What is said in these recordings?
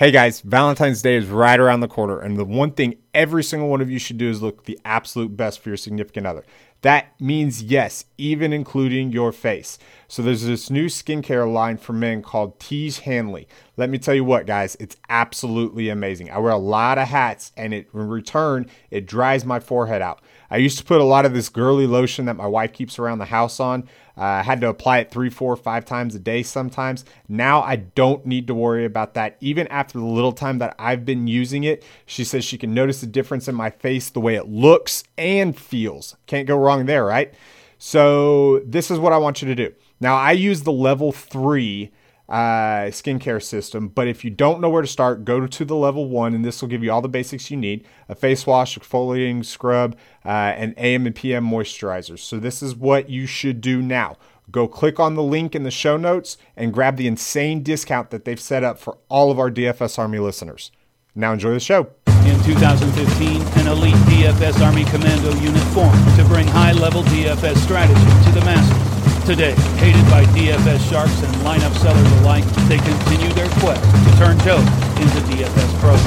Hey guys, Valentine's Day is right around the corner, and the one thing every single one of you should do is look the absolute best for your significant other. That means yes, even including your face. So there's this new skincare line for men called Tiege Hanley. Let me tell you what, guys, it's absolutely amazing. I wear a lot of hats, and it, in return, it dries my forehead out. I used to put a lot of this girly lotion that my wife keeps around the house on. Uh, I had to apply it three, four, five times a day sometimes. Now I don't need to worry about that. Even after the little time that I've been using it, she says she can notice the difference in my face, the way it looks and feels. Can't go wrong there, right? So this is what I want you to do. Now I use the level three uh, skincare system. But if you don't know where to start, go to the level one, and this will give you all the basics you need a face wash, a exfoliating scrub, uh, and AM and PM moisturizers. So, this is what you should do now. Go click on the link in the show notes and grab the insane discount that they've set up for all of our DFS Army listeners. Now, enjoy the show. In 2015, an elite DFS Army Commando unit formed to bring high level DFS strategy to the masses. Today, hated by DFS sharks and lineup sellers alike, they continue their quest to turn Joe into DFS pros.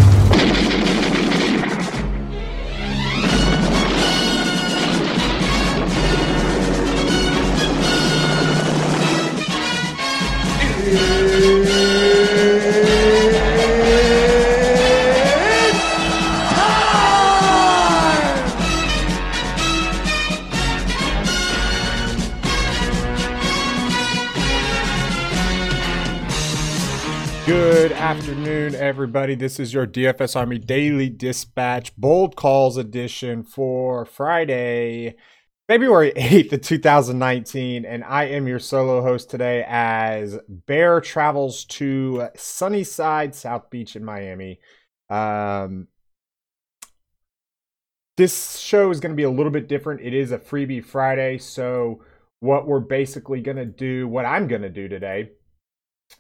Good afternoon, everybody. This is your DFS Army Daily Dispatch Bold Calls edition for Friday, February 8th of 2019. And I am your solo host today as Bear travels to Sunnyside, South Beach in Miami. Um, this show is going to be a little bit different. It is a freebie Friday. So, what we're basically going to do, what I'm going to do today,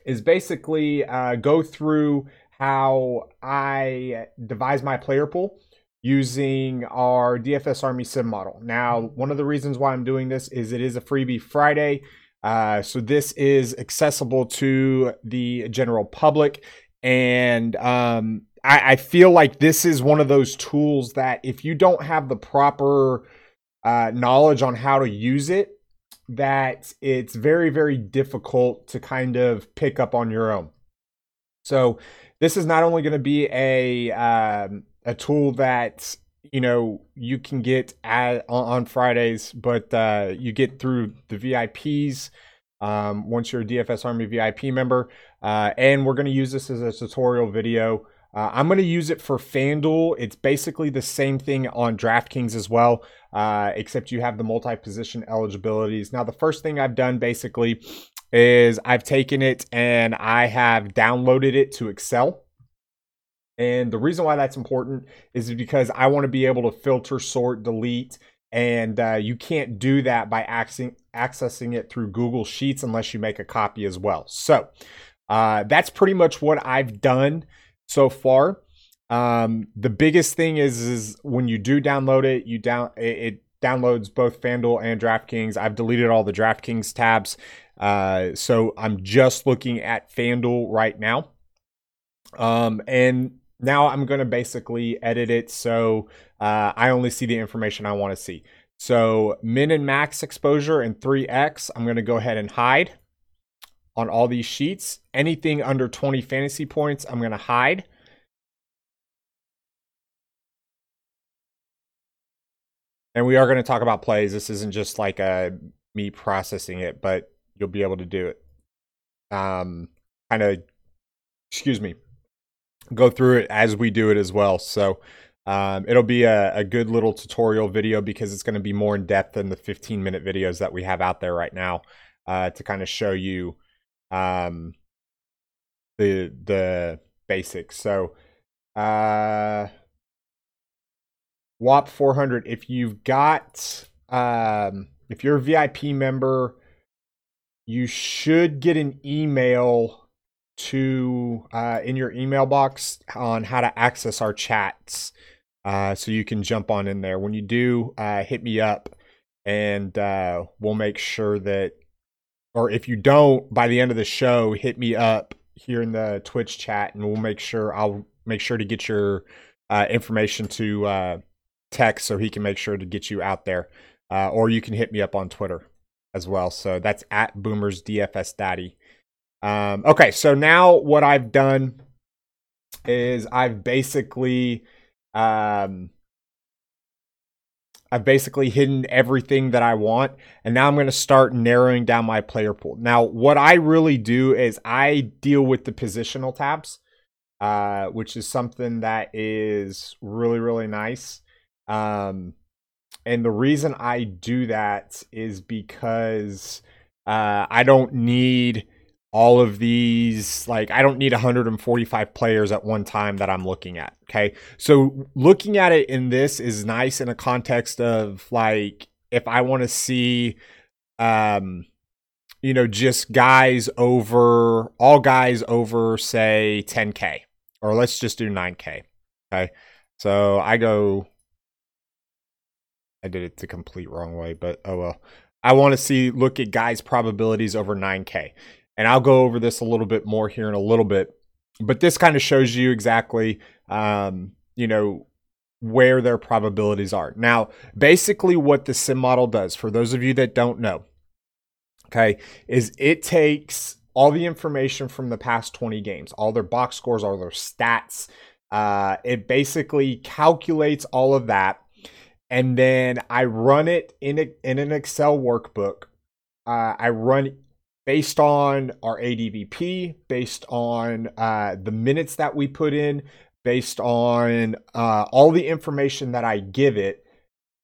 is basically uh, go through how I devise my player pool using our DFS Army Sim model. Now, one of the reasons why I'm doing this is it is a freebie Friday. Uh, so this is accessible to the general public. And um, I, I, feel like this is one of those tools that if you don't have the proper uh, knowledge on how to use it, that it's very, very difficult to kind of pick up on your own. So this is not only going to be a um, a tool that you know you can get at, on Fridays, but uh, you get through the VIPs um, once you're a DFS Army VIP member, uh, and we're going to use this as a tutorial video. Uh, I'm going to use it for FanDuel. It's basically the same thing on DraftKings as well, uh, except you have the multi position eligibilities. Now, the first thing I've done basically is I've taken it and I have downloaded it to Excel. And the reason why that's important is because I want to be able to filter, sort, delete, and uh, you can't do that by accessing, accessing it through Google Sheets unless you make a copy as well. So uh, that's pretty much what I've done so far. Um, the biggest thing is is when you do download it, you down it, it downloads both FanDuel and DraftKings. I've deleted all the DraftKings tabs, uh, so I'm just looking at FanDuel right now. Um, and now I'm going to basically edit it so uh, I only see the information I want to see. So min and max exposure and 3x, I'm going to go ahead and hide on all these sheets. Anything under 20 fantasy points, I'm going to hide. And we are going to talk about plays. This isn't just like a, me processing it, but you'll be able to do it. Um, kind of, excuse me, go through it as we do it as well. So um, it'll be a, a good little tutorial video because it's going to be more in depth than the 15 minute videos that we have out there right now uh, to kind of show you um, the the basics. So uh, WAP 400. If you've got um, if you're a VIP member, you should get an email to uh, in your email box on how to access our chats. Uh, so you can jump on in there. When you do, uh, hit me up, and uh, we'll make sure that or if you don't by the end of the show hit me up here in the Twitch chat, and we'll make sure I'll make sure to get your uh, information to uh, text so he can make sure to get you out there, uh, or you can hit me up on Twitter as well. So that's at Boomers DFS Daddy. Um, okay, so now what I've done is I've basically um, I've basically hidden everything that I want, and now I'm going to start narrowing down my player pool. Now, what I really do is I deal with the positional tabs, uh, which is something that is really, really nice. Um, and the reason I do that is because uh, I don't need all of these like i don't need 145 players at one time that i'm looking at okay? So looking at it in this is nice in a context of like if i want to see um you know just guys over all guys over say 10k or let's just do 9k okay? So i go i did it the complete wrong way but oh well. I want to see look at guys probabilities over 9k and I'll go over this a little bit more here in a little bit. But this kind of shows you exactly, um, you know, where their probabilities are. Now, basically, what the sim model does, for those of you that don't know, okay, is it takes all the information from the past 20 games, all their box scores, all their stats. Uh, it basically calculates all of that. And then I run it in, a, in an Excel workbook. Uh, I run based on our ADVP, based on uh, the minutes that we put in, based on uh, all the information that I give it,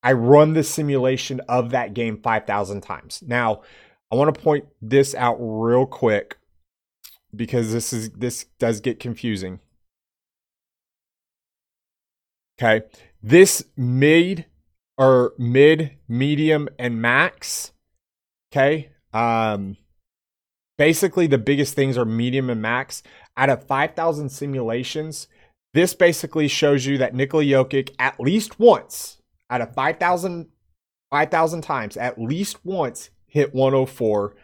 I run the simulation of that game 5,000 times. Now, I want to point this out real quick because this is this does get confusing. Okay. This mid or mid, medium and max, okay? Um basically the biggest things are medium and max. Out of 5,000 simulations, this basically shows you that Nikola Jokic at least once out of 5,000 5,000 times, at least once hit 104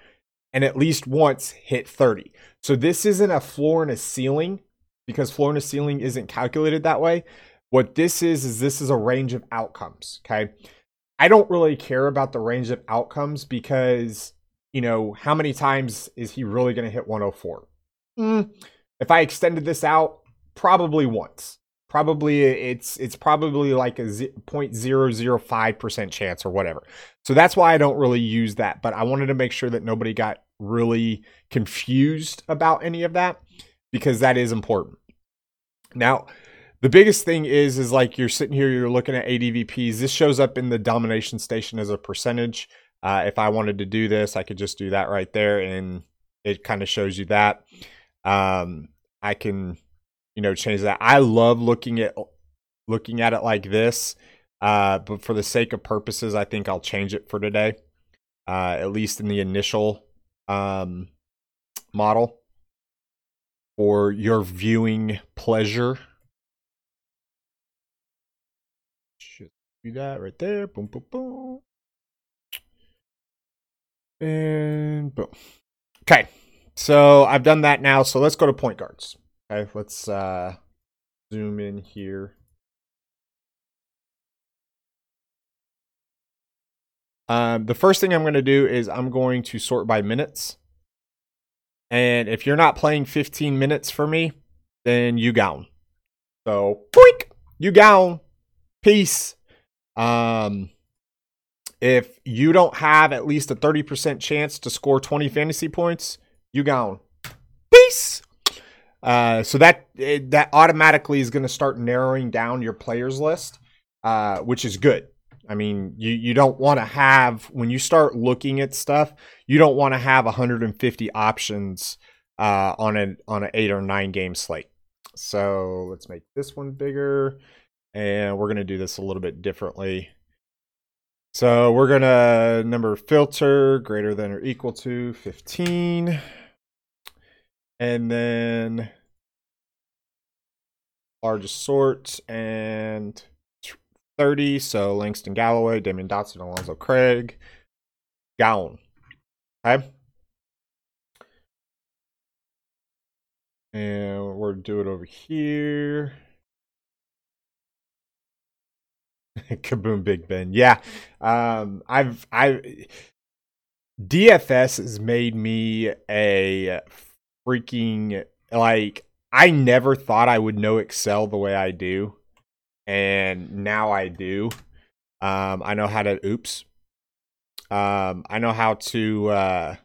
and at least once hit 30. So this isn't a floor and a ceiling because floor and a ceiling isn't calculated that way. What this is is this is a range of outcomes, okay? I don't really care about the range of outcomes because you know, how many times is he really going to hit 104? Mm, if I extended this out, probably once. Probably it's it's probably like a 0.005% chance or whatever. So that's why I don't really use that, but I wanted to make sure that nobody got really confused about any of that because that is important. Now, the biggest thing is is like you're sitting here you're looking at ADVPs. This shows up in the domination station as a percentage. Uh, if I wanted to do this, I could just do that right there, and it kind of shows you that. Um, I can, you know, change that. I love looking at looking at it like this, uh, but for the sake of purposes, I think I'll change it for today, uh, at least in the initial um, model for your viewing pleasure. Should do that right there. Boom, boom, boom. And boom. Okay. So I've done that now. So let's go to point guards. Okay. Let's uh, zoom in here. Um, the first thing I'm going to do is I'm going to sort by minutes. And if you're not playing 15 minutes for me, then you gone. So, boink, you gone. Peace. Um, if you don't have at least a 30% chance to score 20 fantasy points, you gone. Peace. Uh, so that that automatically is going to start narrowing down your players list, uh, which is good. I mean, you you don't want to have when you start looking at stuff, you don't want to have 150 options uh, on an on an eight or nine game slate. So let's make this one bigger, and we're going to do this a little bit differently. So we're gonna number filter greater than or equal to 15. And then largest sort and 30. So Langston Galloway, Damyean Dotson, Alonzo Craig, Gowan. Okay. And we'll do it over here. Kaboom Big Ben. Yeah. Um I've I DFS has made me a freaking like I never thought I would know Excel the way I do. And now I do. Um I know how to oops. Um I know how to uh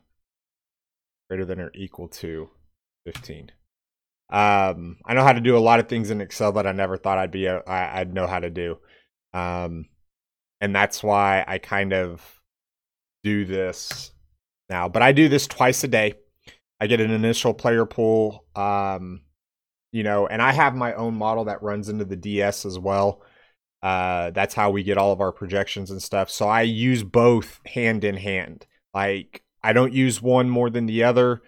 greater than or equal to 15. Um I know how to do a lot of things in Excel that I never thought I'd be a, I, I'd know how to do. Um and that's why I kind of do this now. But I do this twice a day. I get an initial player pool, um, you know, and I have my own model that runs into the DS as well. Uh, that's how we get all of our projections and stuff. So I use both hand in hand. Like I don't use one more than the other.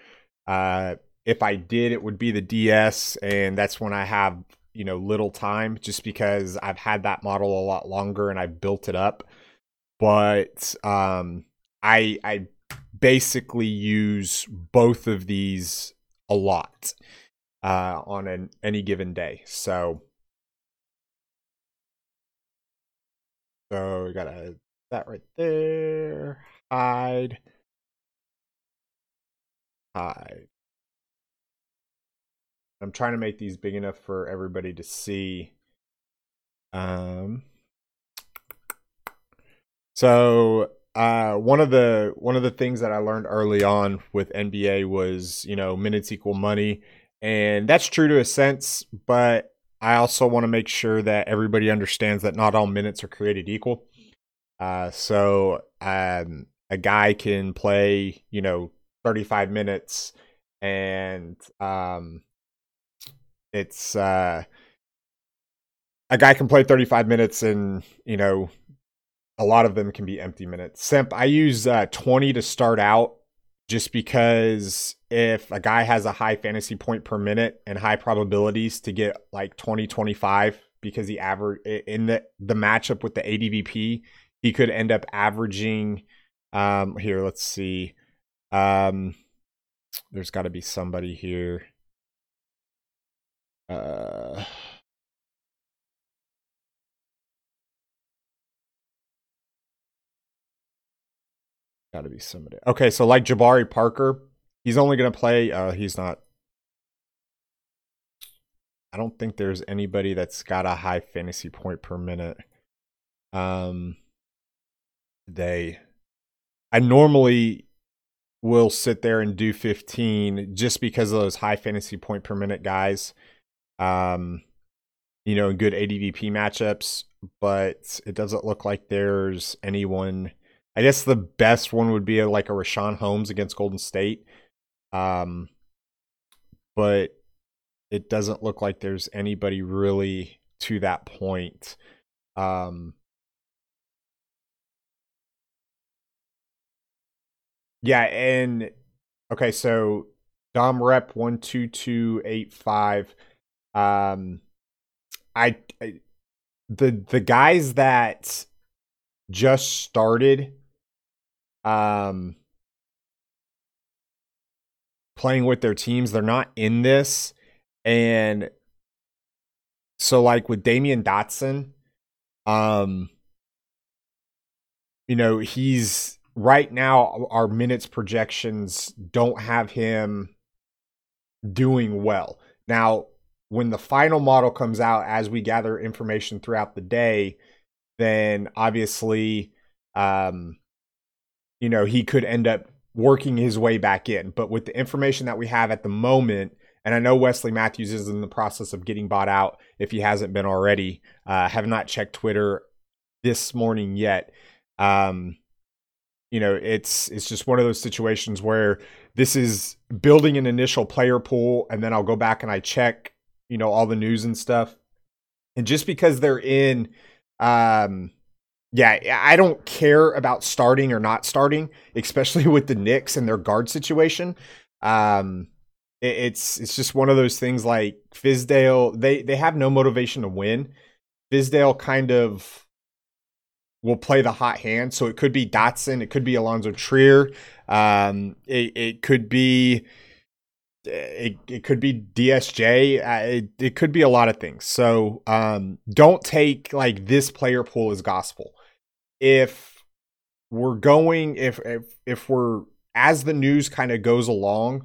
Uh, if I did, it would be the DS, and that's when I have you know little time, just because I've had that model a lot longer and I've built it up. But um, I I basically use both of these a lot uh, on an any given day. So, so we got a that right there. Hide, hide. I'm trying to make these big enough for everybody to see. Um. So uh, one of the one of the things that I learned early on with NBA was you know minutes equal money, and that's true to a sense. But I also want to make sure that everybody understands that not all minutes are created equal. Uh, so um, a guy can play you know 35 minutes, and um, it's uh, a guy can play 35 minutes and you know a lot of them can be empty minutes. Simp, I use uh, 20 to start out just because if a guy has a high fantasy point per minute and high probabilities to get like 20 25 because he average in the the matchup with the ADVP, he could end up averaging um here, let's see. Um there's got to be somebody here. Uh Got to be somebody. Okay, so like Jabari Parker, he's only to play. Uh, he's not. I don't think there's anybody that's got a high fantasy point per minute. Um, today, I normally will sit there and do 15 just because of those high fantasy point per minute guys. Um, you know, good ADVP matchups, but it doesn't look like there's anyone I guess the best one would be like a Richaun Holmes against Golden State. Um, but it doesn't look like there's anybody really to that point. Um, yeah, and okay, so Dom Rep one two two eight five. Um, I, I the the guys that just started um playing with their teams. They're not in this. And so like with Damyean Dotson, um you know, he's right now our minutes projections don't have him doing well. Now, when the final model comes out as we gather information throughout the day, then obviously um you know, he could end up working his way back in. But with the information that we have at the moment, and I know Wesley Matthews is in the process of getting bought out if he hasn't been already. Uh, have not checked Twitter this morning yet. Um, you know, it's it's just one of those situations where this is building an initial player pool, and then I'll go back and I check, you know, all the news and stuff. And just because they're in um yeah, I don't care about starting or not starting, especially with the Knicks and their guard situation. Um, it, it's it's just one of those things like Fizdale. They they have no motivation to win. Fizdale kind of will play the hot hand, so it could be Dotson, it could be Alonzo Trier, um, it, it could be it, it could be DSJ. Uh, it, it could be a lot of things. So um, don't take like this player pool as gospel. If we're going, if if if we're as the news kind of goes along,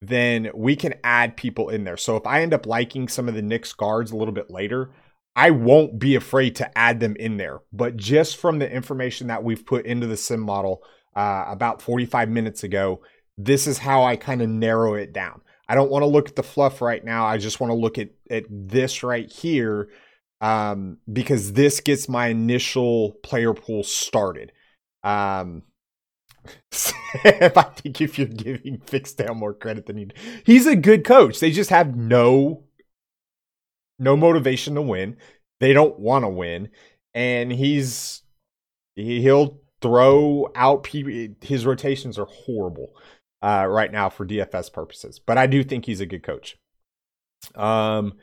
then we can add people in there. So if I end up liking some of the Knicks guards a little bit later, I won't be afraid to add them in there. But just from the information that we've put into the sim model uh, about 45 minutes ago, this is how I kind of narrow it down. I don't want to look at the fluff right now. I just want to look at, at this right here um, because this gets my initial player pool started. Um, I think if you're giving Fizdale more credit than he, he's a good coach. They just have no no motivation to win. They don't want to win, and he's he'll throw out his rotations are horrible uh, right now for DFS purposes. But I do think he's a good coach. Um,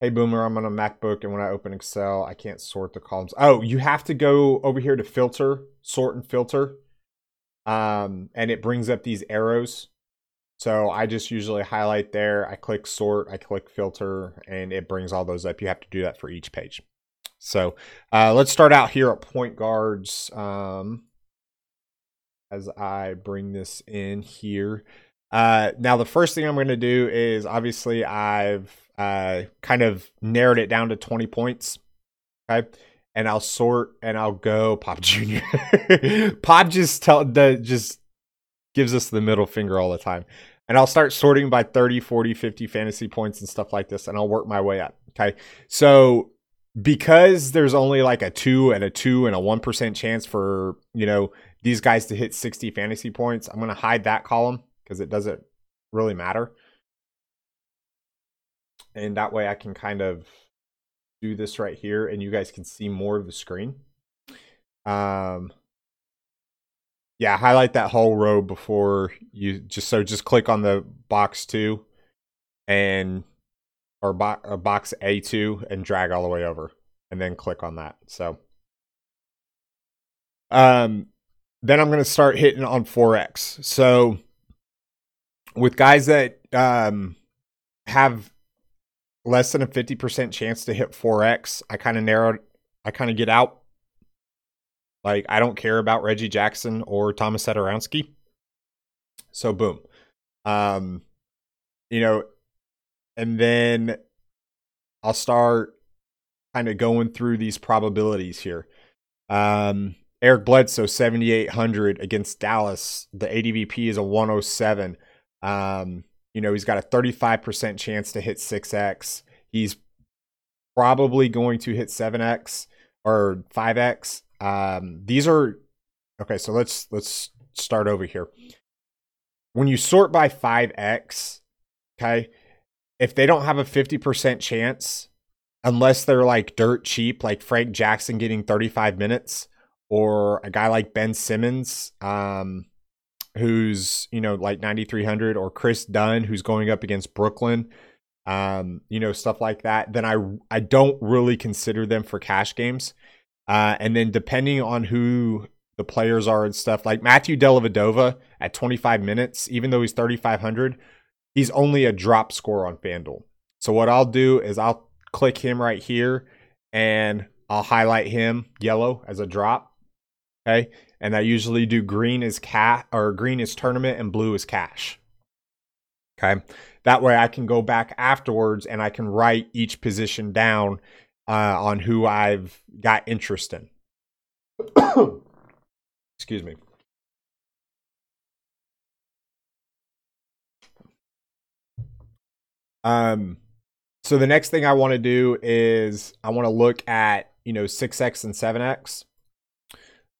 hey Boomer, I'm on a MacBook, and when I open Excel, I can't sort the columns. Oh, you have to go over here to filter, sort, and filter, um, and it brings up these arrows. So I just usually highlight there. I click sort, I click filter, and it brings all those up. You have to do that for each page. So uh, let's start out here at point guards. Um, as I bring this in here. Uh, now, the first thing I'm going to do is obviously I've uh, kind of narrowed it down to 20 points. Okay. And I'll sort and I'll go Pop Jr. Pop just tell the just gives us the middle finger all the time. And I'll start sorting by 30, 40, 50 fantasy points and stuff like this, and I'll work my way up. Okay. So because there's only like a two and a two and a one percent chance for, you know, these guys to hit 60 fantasy points. I'm going to hide that column because it doesn't really matter. And that way I can kind of do this right here and you guys can see more of the screen. Um, yeah, highlight that whole row before you just so just click on the box two and or, bo- or box A2 and drag all the way over and then click on that. So um then I'm going to start hitting on 4X. So with guys that um, have less than a 50% chance to hit 4X, I kind of narrowed, I kind of get out. Like, I don't care about Reggie Jackson or Thomas Satoransky. So, boom. Um, you know, and then I'll start kind of going through these probabilities here. Um, Eric Bledsoe, 7,800 against Dallas. The ADVP is a 107. Um, you know, he's got a 35% chance to hit 6X. He's probably going to hit 7X or 5X. Um, these are okay, so let's let's start over here. When you sort by 5X, okay, if they don't have a 50% chance, unless they're like dirt cheap, like Frank Jackson getting 35 minutes, or a guy like Ben Simmons, um, who's you know like 9300, or Kris Dunn, who's going up against Brooklyn, um, you know stuff like that. Then I I don't really consider them for cash games. Uh, and then depending on who the players are and stuff, like Matthew Dellavedova at 25 minutes, even though he's 3500, he's only a drop score on FanDuel. So what I'll do is I'll click him right here and I'll highlight him yellow as a drop Okay. And I usually do green is cat or green is tournament and blue is cash. Okay. That way I can go back afterwards and I can write each position down uh, on who I've got interest in. Excuse me. Um, so the next thing I want to do is I want to look at, you know, 6X and 7X.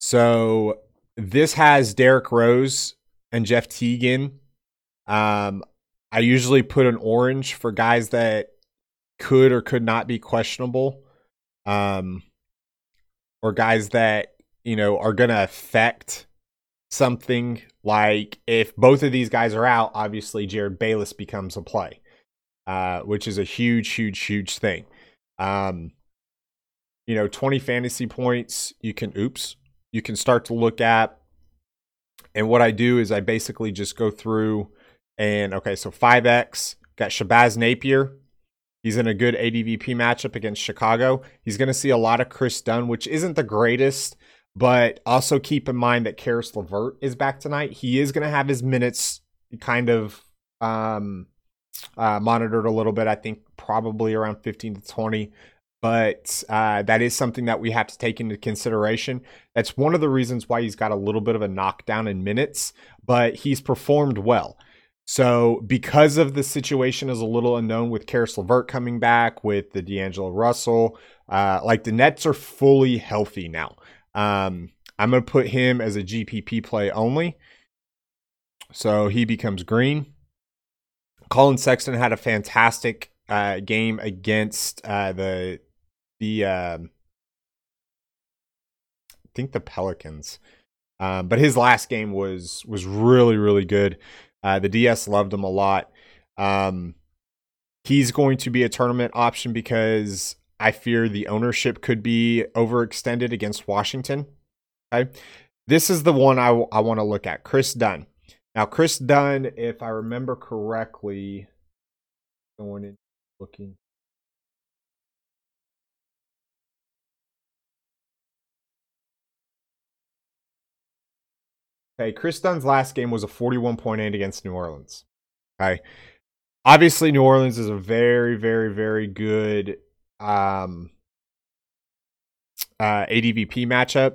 So this has Derrick Rose and Jeff Teague. Um, I usually put an orange for guys that could or could not be questionable, um, or guys that you know are going to affect something. Like if both of these guys are out, obviously Jerryd Bayless becomes a play, uh, which is a huge, huge, huge thing. Um, you know, 20 fantasy points, you can, oops, you can start to look at. And what I do is I basically just go through And okay, so 5X got Shabazz Napier. He's in a good ADVP matchup against Chicago. He's going to see a lot of Kris Dunn, which isn't the greatest, but also keep in mind that Caris LeVert is back tonight. He is going to have his minutes kind of um, uh, monitored a little bit. I think probably around 15 to 20 but uh, that is something that we have to take into consideration. That's one of the reasons why he's got a little bit of a knockdown in minutes, but he's performed well. So, because of the situation is a little unknown with Caris LeVert coming back, with the D'Angelo Russell, uh, like the Nets are fully healthy now. Um, I'm going to put him as a GPP play only. So he becomes green. Collin Sexton had a fantastic uh, game against uh, the the uh, I think the Pelicans. Um, but his last game was was really really good. Uh, the DS loved him a lot. Um, he's going to be a tournament option because I fear the ownership could be overextended against Washington. Okay, this is the one I, w- I want to look at. Kris Dunn. Now, Kris Dunn, if I remember correctly, going in looking Okay, Kris Dunn's last game was a 41.8 against New Orleans. Okay. Obviously, New Orleans is a very, very, very good um, uh, ADVP matchup.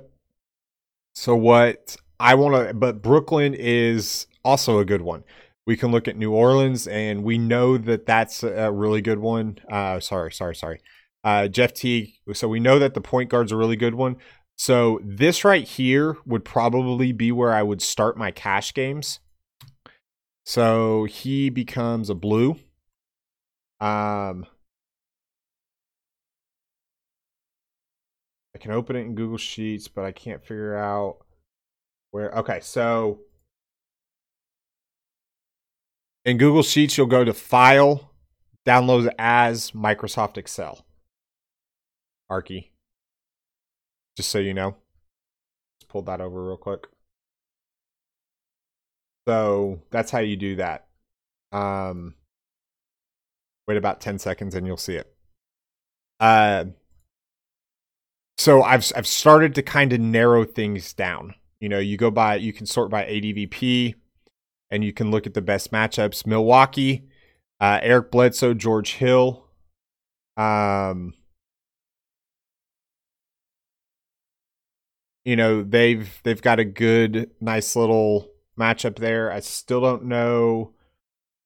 So, what I want to, but Brooklyn is also a good one. We can look at New Orleans, and we know that that's a really good one. Uh, sorry, sorry, sorry. Uh, Jeff Teague. So we know that the point guard's a really good one. So this right here would probably be where I would start my cash games. So he becomes a blue. Um, I can open it in Google Sheets, but I can't figure out where. Okay, so in Google Sheets, you'll go to File, download as Microsoft Excel. Arky just so you know. Just pulled that over real quick. So that's how you do that. Um, wait about 10 seconds and you'll see it. Uh, so I've I've started to kind of narrow things down. You know, you go by you can sort by ADVP and you can look at the best matchups. Milwaukee, uh, Eric Bledsoe, George Hill, um, you know they've they've got a good nice little matchup there. I still don't know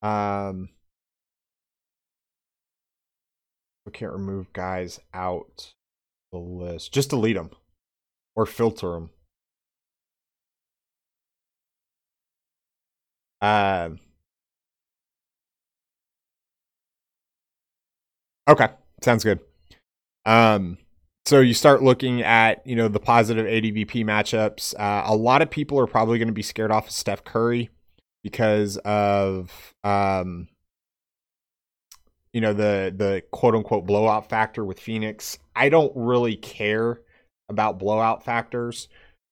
um we can't remove guys out the list. Just delete them or filter them uh, okay. Sounds good. Um so you start looking at you know the positive ADVP matchups. Uh, a lot of people are probably going to be scared off of Steph Curry because of um, you know the the quote unquote blowout factor with Phoenix. I don't really care about blowout factors.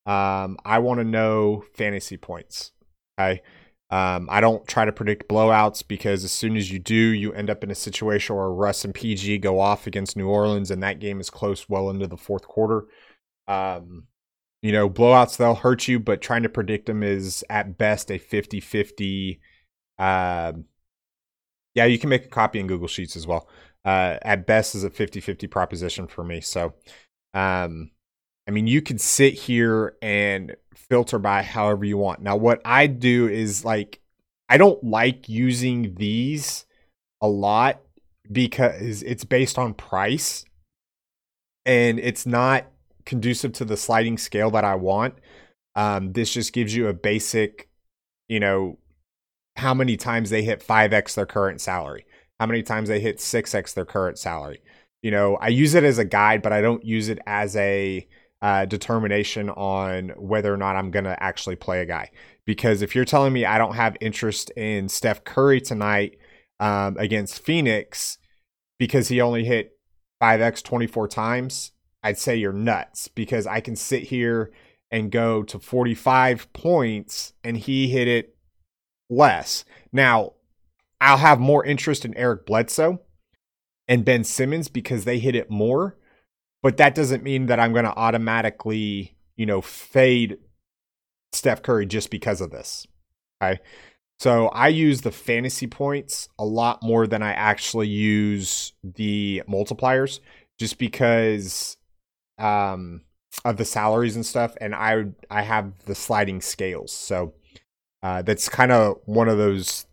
Um, I want to know fantasy points. Okay. Um, I don't try to predict blowouts because as soon as you do, you end up in a situation where Russ and PG go off against New Orleans, and that game is close well into the fourth quarter. Um, you know, blowouts, they'll hurt you, but trying to predict them is at best a 50 50. Uh, yeah, you can make a copy in Google Sheets as well. Uh, at best is a 50 50 proposition for me. So, um, I mean, you could sit here and filter by however you want. Now, what I do is like, I don't like using these a lot because it's based on price and it's not conducive to the sliding scale that I want. Um, this just gives you a basic, you know, how many times they hit 5x their current salary, how many times they hit 6x their current salary. You know, I use it as a guide, but I don't use it as a uh, determination on whether or not I'm going to actually play a guy. Because if you're telling me I don't have interest in Steph Curry tonight um, against Phoenix because he only hit 5x 24 times, I'd say you're nuts because I can sit here and go to 45 points and he hit it less. Now, I'll have more interest in Eric Bledsoe and Ben Simmons because they hit it more, but that doesn't mean that I'm going to automatically, you know, fade Steph Curry just because of this. Okay. So I use the fantasy points a lot more than I actually use the multipliers just because um of the salaries and stuff and I I have the sliding scales. So uh that's kind of one of those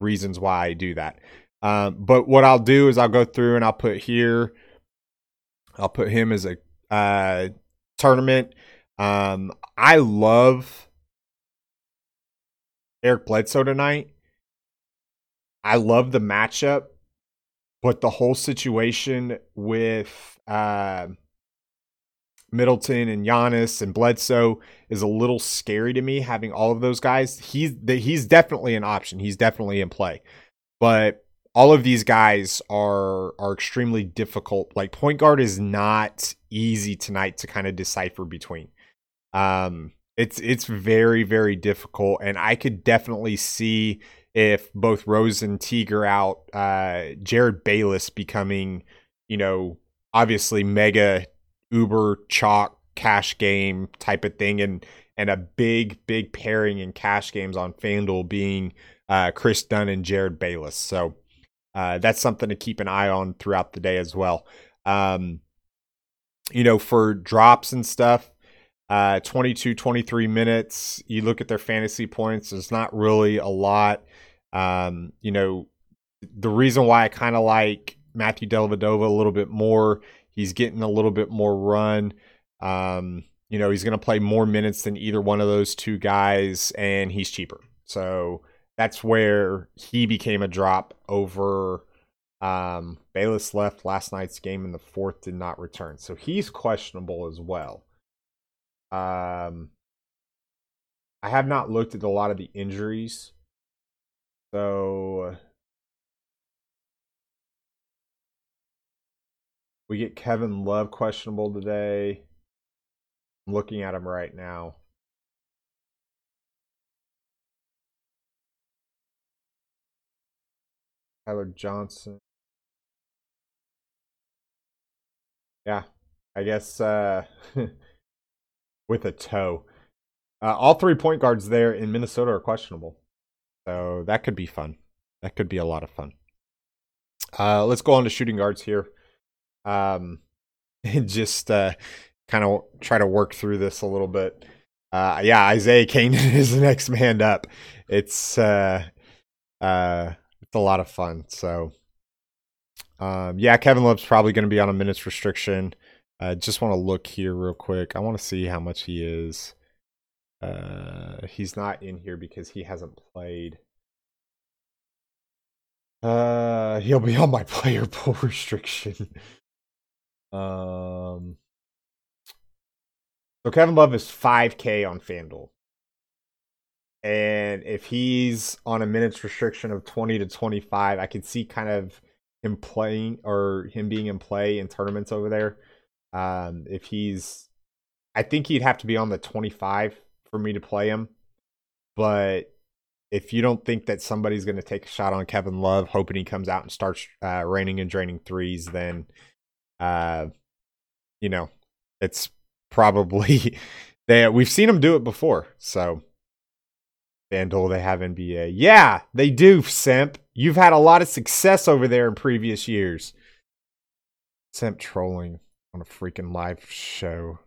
reasons why I do that. Um but what I'll do is I'll go through and I'll put here I'll put him as a uh tournament. Um I love Eric Bledsoe tonight. I love the matchup, but the whole situation with uh, Middleton and Giannis and Bledsoe is a little scary to me. Having all of those guys, he's he's definitely an option. He's definitely in play, but all of these guys are are extremely difficult. Like point guard is not easy tonight to kind of decipher between. Um, it's it's very very difficult, and I could definitely see if both Rose and Teague are out, uh, Jerryd Bayless becoming, you know, obviously mega uber chalk cash game type of thing, and and a big big pairing in cash games on FanDuel being uh, Kris Dunn and Jerryd Bayless. So uh, that's something to keep an eye on throughout the day as well. Um, you know, for drops and stuff, uh, 22, 23 minutes. You look at their fantasy points, there's not really a lot. Um, you know, the reason why I kind of like Matthew Dellavedova a little bit more, he's getting a little bit more run. Um, you know, he's going to play more minutes than either one of those two guys, and he's cheaper. So that's where he became a drop over. Um, Bayless left last night's game and the fourth, did not return. So he's questionable as well. Um, I have not looked at a lot of the injuries. So we get Kevin Love questionable today. I'm looking at him right now. Tyler Johnson. Yeah, I guess uh with a toe. Uh, all three point guards there in Minnesota are questionable. So that could be fun. That could be a lot of fun. Uh, let's go on to shooting guards here. Um, and just uh, kind of try to work through this a little bit. Uh, yeah, Isaiah Canaan is the next man up. It's uh, uh, a lot of fun. So, um, yeah, Kevin Love's probably going to be on a minutes restriction. I just want to look here real quick. I want to see how much he is. Uh, he's not in here because he hasn't played. Uh, he'll be on my player pool restriction. um, so Kevin Love is 5K on FanDuel. And if he's on a minutes restriction of 20 to 25, I could see kind of him playing or him being in play in tournaments over there. Um, if he's, I think he'd have to be on the 25 for me to play him. But if you don't think that somebody's going to take a shot on Kevin Love, hoping he comes out and starts uh, raining and draining threes, then, uh, you know, it's probably they. We've seen him do it before, so. FanDuel, they have NBA. Yeah, they do, Simp. You've had a lot of success over there in previous years. Simp trolling on a freaking live show.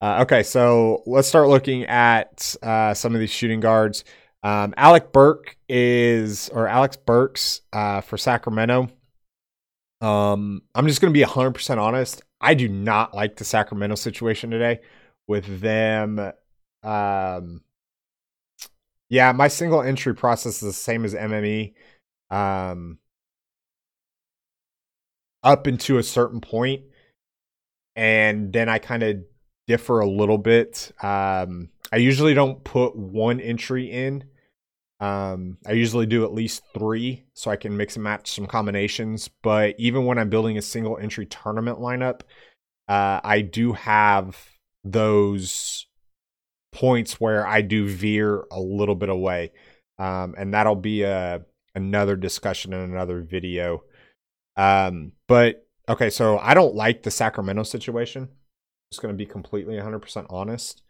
Uh, okay, so let's start looking at uh, some of these shooting guards. Um, Alec Burke is, or Alex Burks uh, for Sacramento. Um, I'm just going to be 100% honest. I do not like the Sacramento situation today with them. Um, yeah, my single entry process is the same as MME. Um, up into a certain point and then I kind of differ a little bit. Um, I usually don't put one entry in. Um, I usually do at least three so I can mix and match some combinations. But even when I'm building a single entry tournament lineup, uh, I do have those points where I do veer a little bit away. Um, and that'll be a another discussion in another video. Um, but okay, so I don't like the Sacramento situation. Just going to be completely 100% honest.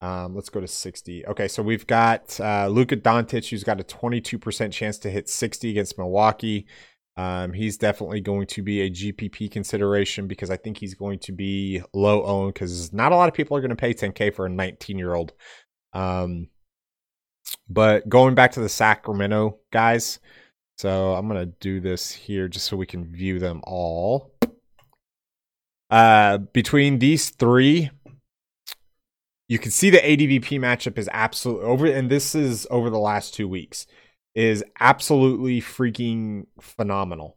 Um, let's go to 60. Okay, so we've got uh, Luka Doncic, who's got a 22% chance to hit 60 against Milwaukee. Um, he's definitely going to be a GPP consideration because I think he's going to be low owned because not a lot of people are going to pay 10K for a 19 year old. Um, but going back to the Sacramento guys, so I'm going to do this here just so we can view them all. Uh, between these three, you can see the ADVP matchup is absolutely over, and this is over the last two weeks, is absolutely freaking phenomenal.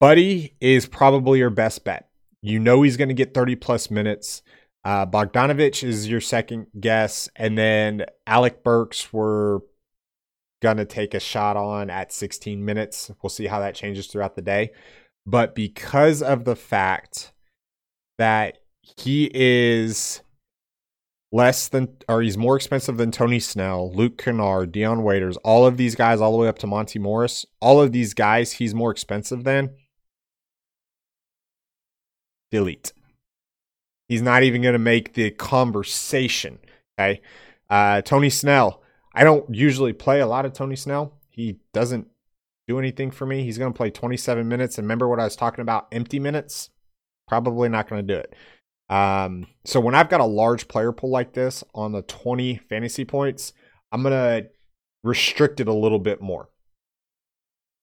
Buddy is probably your best bet. You know he's going to get 30 plus minutes. Uh, Bogdanovic is your second guess, and then Alec Burks we're gonna take a shot on at 16 minutes. We'll see how that changes throughout the day. But because of the fact that he is less than or he's more expensive than Tony Snell, Luke Kennard, Dion Waiters, all of these guys, all the way up to Monte Morris, all of these guys he's more expensive than. Delete. He's not even going to make the conversation. Okay. Uh, Tony Snell. I don't usually play a lot of Tony Snell. He doesn't do anything for me. He's going to play 27 minutes. And remember what I was talking about empty minutes? Probably not going to do it. Um, so when I've got a large player pool like this on the 20 fantasy points, I'm gonna restrict it a little bit more.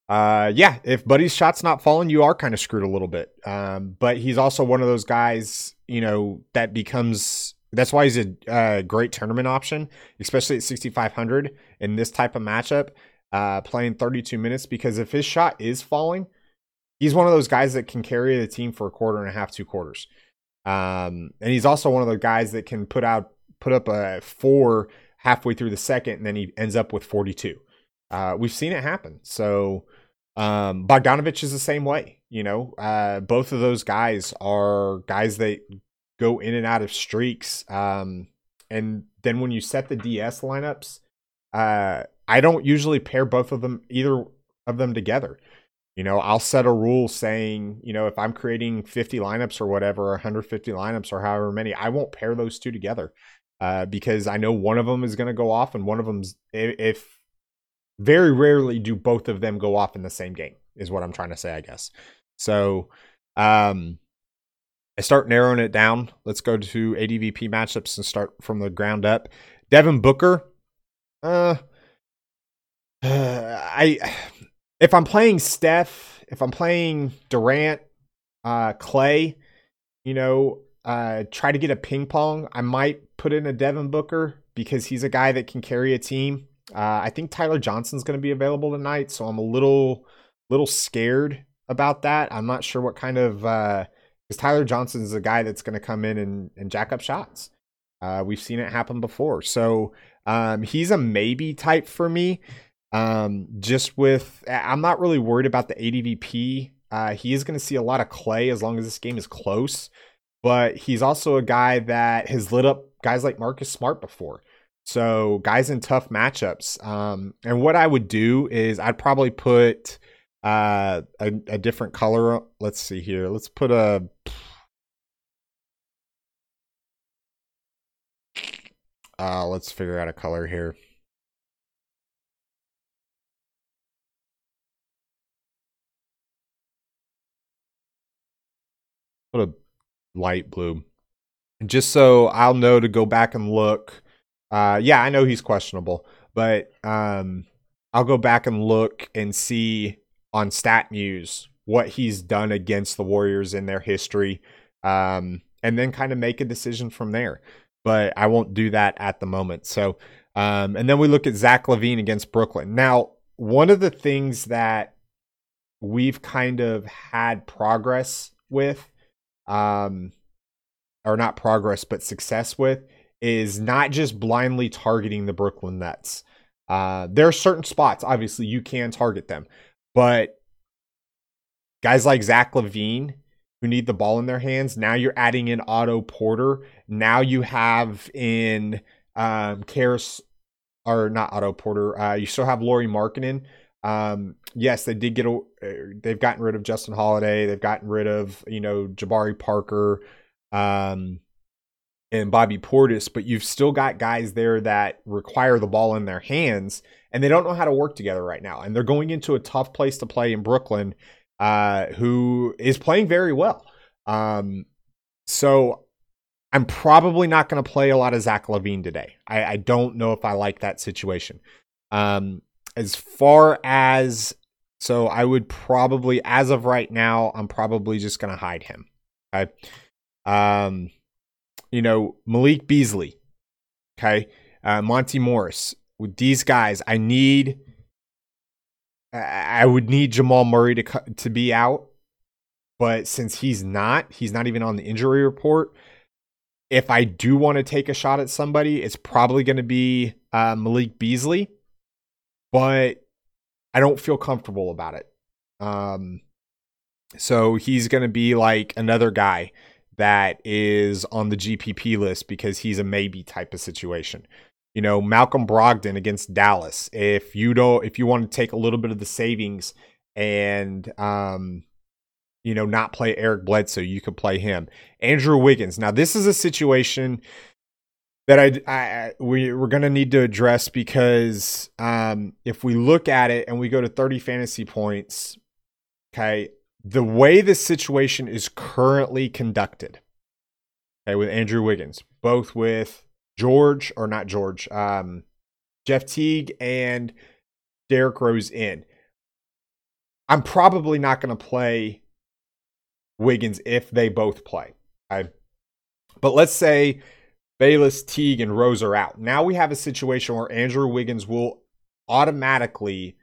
Uh, yeah, if Buddy's shot's not falling, you are kind of screwed a little bit. Um, but he's also one of those guys, you know, that becomes that's why he's a, a great tournament option, especially at 6,500 in this type of matchup, uh, playing 32 minutes. Because if his shot is falling, he's one of those guys that can carry the team for a quarter and a half, two quarters. Um, and he's also one of the guys that can put out put up a four halfway through the second, and then he ends up with 42. Uh, we've seen it happen. So um, Bogdanovic is the same way. You know, uh, both of those guys are guys that go in and out of streaks. Um, and then when you set the DS lineups, uh, I don't usually pair both of them either of them together. You know, I'll set a rule saying, you know, if I'm creating 50 lineups or whatever, 150 lineups or however many, I won't pair those two together uh, because I know one of them is going to go off and one of them's, if very rarely do both of them go off in the same game, is what I'm trying to say, I guess. So, um, I start narrowing it down. Let's go to ADVP matchups and start from the ground up. Devin Booker, uh, uh I if I'm playing Steph, if I'm playing Durant, uh, Klay, you know, uh, try to get a ping pong, I might put in a Devin Booker because he's a guy that can carry a team. Uh, I think Tyler Johnson's going to be available tonight, so I'm a little, little scared about that. I'm not sure what kind of because uh, Tyler Johnson's a guy that's going to come in and, and jack up shots. Uh, we've seen it happen before, so um, he's a maybe type for me. Um, just with, I'm not really worried about the ADVP. Uh, he is going to see a lot of Klay as long as this game is close, but he's also a guy that has lit up guys like Marcus Smart before. So guys in tough matchups. Um, and what I would do is I'd probably put uh, a, a different color. Let's see here. Let's put a. Uh, let's figure out a color here. What a light blue. just so I'll know to go back and look. Uh, yeah, I know he's questionable, but um, I'll go back and look and see on StatMuse what he's done against the Warriors in their history, um, and then kind of make a decision from there. But I won't do that at the moment. So, um, and then we look at Zach LaVine against Brooklyn. Now, one of the things that we've kind of had progress with um, or not progress, but success with is not just blindly targeting the Brooklyn Nets. Uh, there are certain spots, obviously, you can target them, but guys like Zach LaVine who need the ball in their hands, now you're adding in Otto Porter. Now you have in um, Caris or not Otto Porter. Uh, you still have Lauri Markkanen. Um, yes, they did get a. Uh, they've gotten rid of Justin Holiday. They've gotten rid of you know Jabari Parker, um, and Bobby Portis, but you've still got guys there that require the ball in their hands, and they don't know how to work together right now. And they're going into a tough place to play in Brooklyn, uh, who is playing very well. Um, so I'm probably not going to play a lot of Zach LaVine today. I, I, don't know if I like that situation. Um, as far as so, I would probably, as of right now, I'm probably just to hide him. Okay. Um, you know, Malik Beasley. Okay. Uh, Monte Morris. With these guys, I need. I would need Jamal Murray to to be out, but since he's not, he's not even on the injury report if I do want to take a shot at somebody, it's probably going to be uh, Malik Beasley, but I don't feel comfortable about it. Um, so he's going to be like another guy that is on the GPP list because he's a maybe type of situation. You know, Malcolm Brogdon against Dallas. If you don't, if you want to take a little bit of the savings and um, you know, not play Eric Bledsoe. You could play him. Andrew Wiggins. Now, this is a situation that I, I we, we're to need to address because um, if we look at it and we go to 30 fantasy points, okay, the way this situation is currently conducted, okay, with Andrew Wiggins, both with George or not George, um, Jeff Teague and Derrick Rose in. I'm probably not going to play Wiggins if they both play. Okay? But let's say Bayless, Teague, and Rose are out. Now we have a situation where Andrew Wiggins will automatically,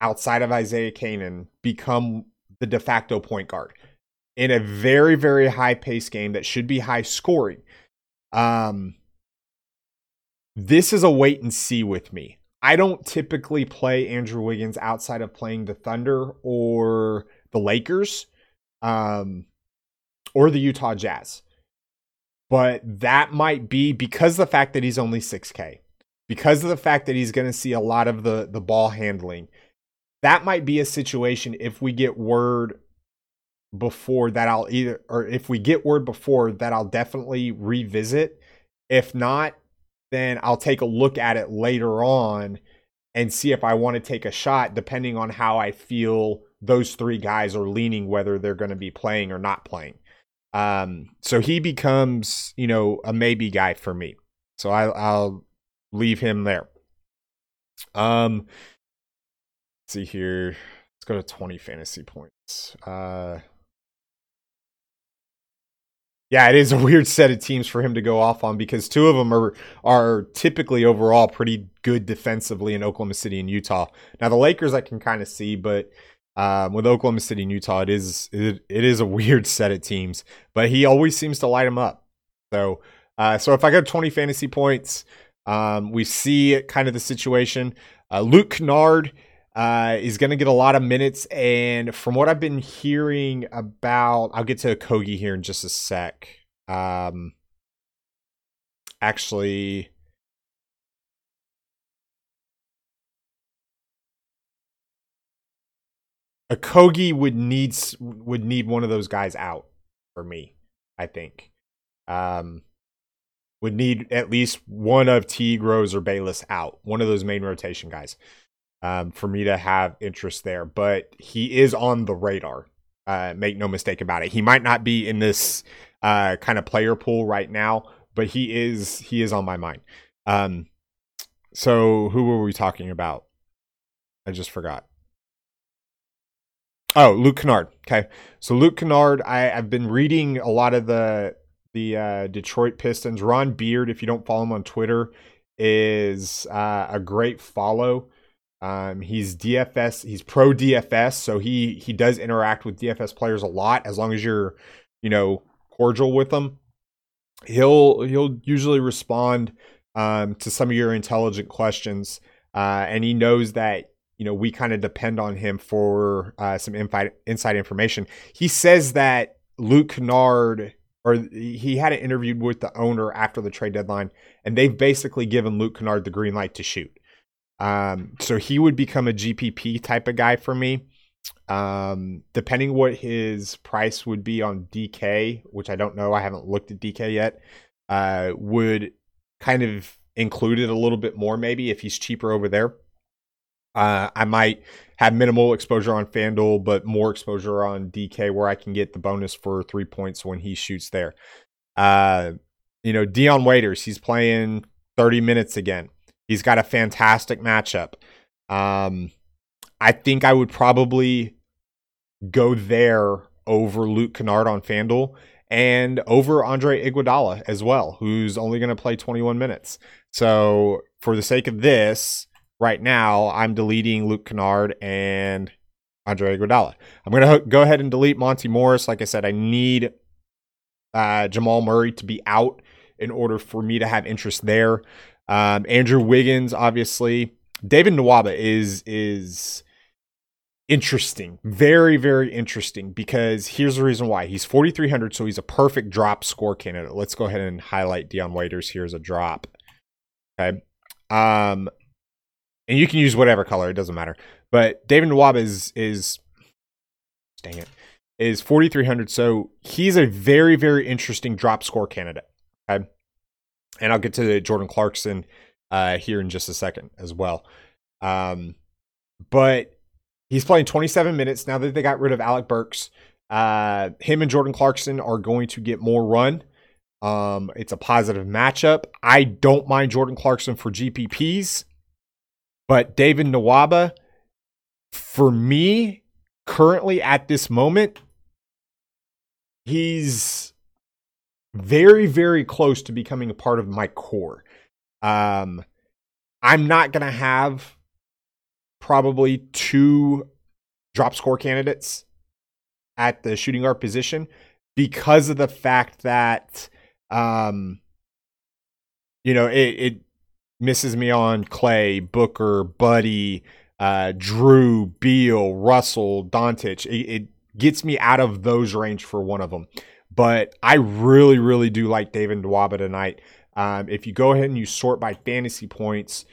outside of Isaiah Canaan, become the de facto point guard in a very, very high pace game that should be high scoring. Um, this is a wait and see with me. I don't typically play Andrew Wiggins outside of playing the Thunder or the Lakers um, or the Utah Jazz. But that might be because the fact that he's only 6K, because of the fact that he's going to see a lot of the, the ball handling. That might be a situation if we get word before that I'll either, or if we get word before that I'll definitely revisit. If not, then I'll take a look at it later on and see if I want to take a shot, depending on how I feel those three guys are leaning whether they're going to be playing or not playing. Um, so he becomes, you know, a maybe guy for me. So I, I'll leave him there. Um, see here. Let's go to 20 fantasy points. Uh, yeah, it is a weird set of teams for him to go off on because two of them are are typically overall pretty good defensively in Oklahoma City and Utah. Now the Lakers I can kind of see, but um, with Oklahoma City and Utah, it is it, it is a weird set of teams, but he always seems to light them up. So, uh, so if I go 20 fantasy points, um, we see kind of the situation. Uh, Luke Kennard uh, is going to get a lot of minutes, and from what I've been hearing about, I'll get to Kogi here in just a sec. Um, actually, Okogie would need would need one of those guys out for me. I think um, would need at least one of Rose, or Bayless out. One of those main rotation guys um, for me to have interest there. But he is on the radar. Uh, make no mistake about it. He might not be in this uh, kind of player pool right now, but he is he is on my mind. Um, so who were we talking about? I just forgot. Oh, Luke Kennard. Okay, so Luke Kennard, I, I've been reading a lot of the the uh, Detroit Pistons. Rod Beard, if you don't follow him on Twitter, is uh, a great follow. Um, he's DFS, he's pro DFS, so he he does interact with DFS players a lot. As long as you're, you know, cordial with them, he'll he'll usually respond um, to some of your intelligent questions, uh, and he knows that you know, we kind of depend on him for uh, some inside inside information. He says that Luke Kennard or he had it interviewed with the owner after the trade deadline, and they've basically given Luke Kennard the green light to shoot. Um, so he would become a GPP type of guy for me. Um, depending what his price would be on DK, which I don't know, I haven't looked at DK yet, uh, would kind of include it a little bit more maybe if he's cheaper over there. Uh, I might have minimal exposure on FanDuel, but more exposure on DK where I can get the bonus for three points when he shoots there. Uh, you know, Dion Waiters, he's playing 30 minutes again. He's got a fantastic matchup. Um, I think I would probably go there over Luke Kennard on FanDuel and over Andre Iguodala as well, who's only going to play 21 minutes. So for the sake of this, right now, I'm deleting Luke Kennard and Andre Iguodala. I'm going to go ahead and delete Monte Morris. Like I said, I need uh, Jamal Murray to be out in order for me to have interest there. Um, Andrew Wiggins, obviously. David Nwaba is is interesting, very very interesting because here's the reason why he's 4300, so he's a perfect drop score candidate. Let's go ahead and highlight Dion Waiters here as a drop. Okay, um, and you can use whatever color; it doesn't matter. But David Nwaba is is dang it is 4300, so he's a very very interesting drop score candidate. Okay and I'll get to Jordan Clarkson uh, here in just a second as well. Um, but he's playing 27 minutes now that they got rid of Alec Burks. Uh, him and Jordan Clarkson are going to get more run. Um, it's a positive matchup. I don't mind Jordan Clarkson for GPPs, but David Nwaba, for me, currently at this moment, he's very, very close to becoming a part of my core. Um, I'm not going to have probably two drop score candidates at the shooting guard position because of the fact that, um, you know, it, it misses me on Klay, Booker, Buddy, uh, Jrue, Beal, Russell, Doncic. It, it gets me out of those range for one of them. But I really, really do like David Nwaba tonight. Um, if you go ahead and you sort by fantasy points,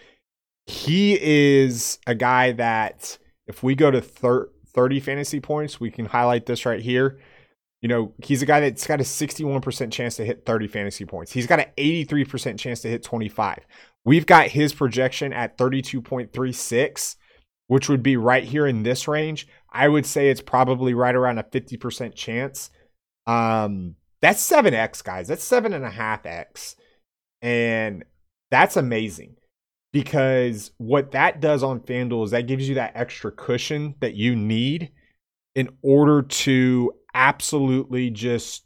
he is a guy that if we go to thir- 30 fantasy points, we can highlight this right here. You know, he's a guy that's got a 61% chance to hit 30 fantasy points. He's got an 83% chance to hit 25. We've got his projection at 32.36, which would be right here in this range. I would say it's probably right around a 50% chance um, that's 7x, guys. That's seven and a half X. And that's amazing because what that does on FanDuel is that gives you that extra cushion that you need in order to absolutely just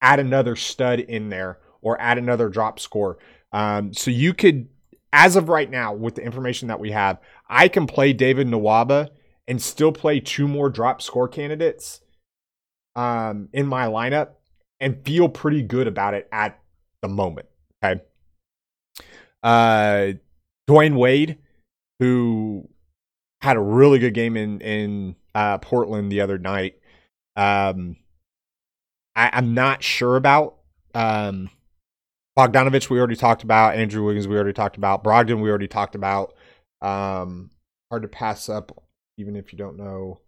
add another stud in there or add another drop score. Um, so you could, as of right now, with the information that we have, I can play David Nwaba and still play two more drop score candidates um, in my lineup and feel pretty good about it at the moment. Okay. Uh, Dwyane Wade, who had a really good game in in uh, Portland the other night. Um, I, I'm not sure about. Um, Bogdanovic, we already talked about. Andrew Wiggins, we already talked about. Brogdon, we already talked about. Um, hard to pass up, even if you don't know.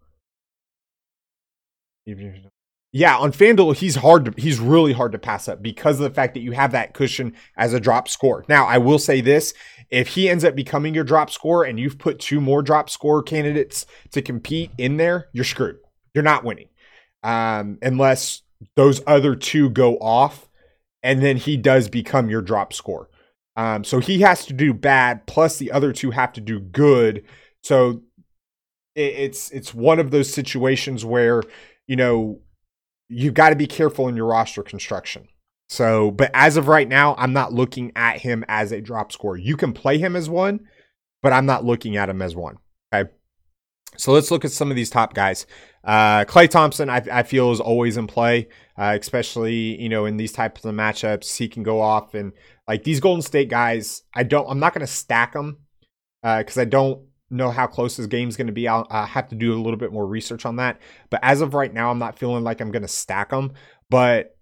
Even if you don't yeah, on FanDuel, he's hard to he's really hard to pass up because of the fact that you have that cushion as a drop score. Now, I will say this, if he ends up becoming your drop score and you've put two more drop score candidates to compete in there, you're screwed. You're not winning. Um, unless those other two go off and then he does become your drop score. Um, so he has to do bad, plus the other two have to do good. So it, it's it's one of those situations where you know you've got to be careful in your roster construction. So, but as of right now, I'm not looking at him as a drop score. You can play him as one, but I'm not looking at him as one. Okay. So let's look at some of these top guys. Uh, Klay Thompson, I, I, feel, is always in play, uh, especially you know in these types of matchups. He can go off and like these Golden State guys. I don't. I'm not going to stack them because uh, I don't know how close this game's going to be. I'll, I'll, have to do a little bit more research on that. But as of right now, I'm not feeling like I'm going to stack them. But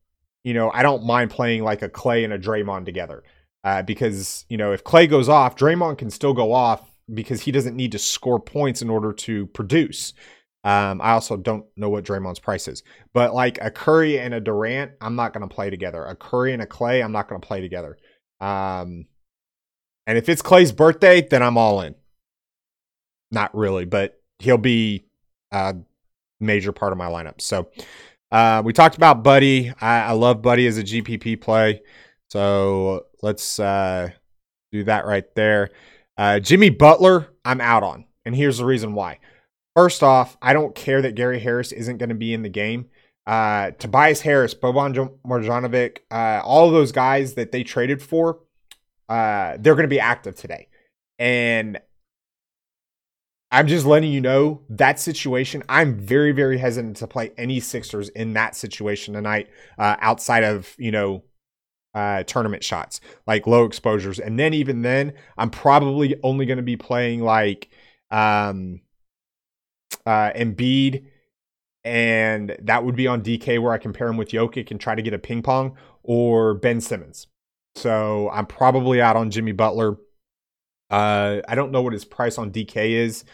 you know, I don't mind playing like a Klay and a Draymond together. Uh, because, you know, if Klay goes off, Draymond can still go off because he doesn't need to score points in order to produce. Um, I also don't know what Draymond's price is, but like a Curry and a Durant, I'm not going to play together. A Curry and a Klay, I'm not going to play together. Um, and if it's Klay's birthday, then I'm all in. Not really, but he'll be a major part of my lineup. So uh, we talked about Buddy. I, I, love Buddy as a GPP play. So let's uh, do that right there. Uh, Jimmy Butler, I'm out on. And here's the reason why. First off, I don't care that Gary Harris isn't going to be in the game. Uh, Tobias Harris, Boban Marjanovic, uh, all of those guys that they traded for, uh, they're going to be active today. And I'm just letting you know that situation. I'm very, very hesitant to play any Sixers in that situation tonight, uh, outside of you know uh, tournament shots like low exposures, and then even then, I'm probably only going to be playing like um, uh, Embiid, and that would be on DK where I compare him with Jokic and try to get a ping pong or Ben Simmons. So I'm probably out on Jimmy Butler. Uh, I don't know what his price on DK is.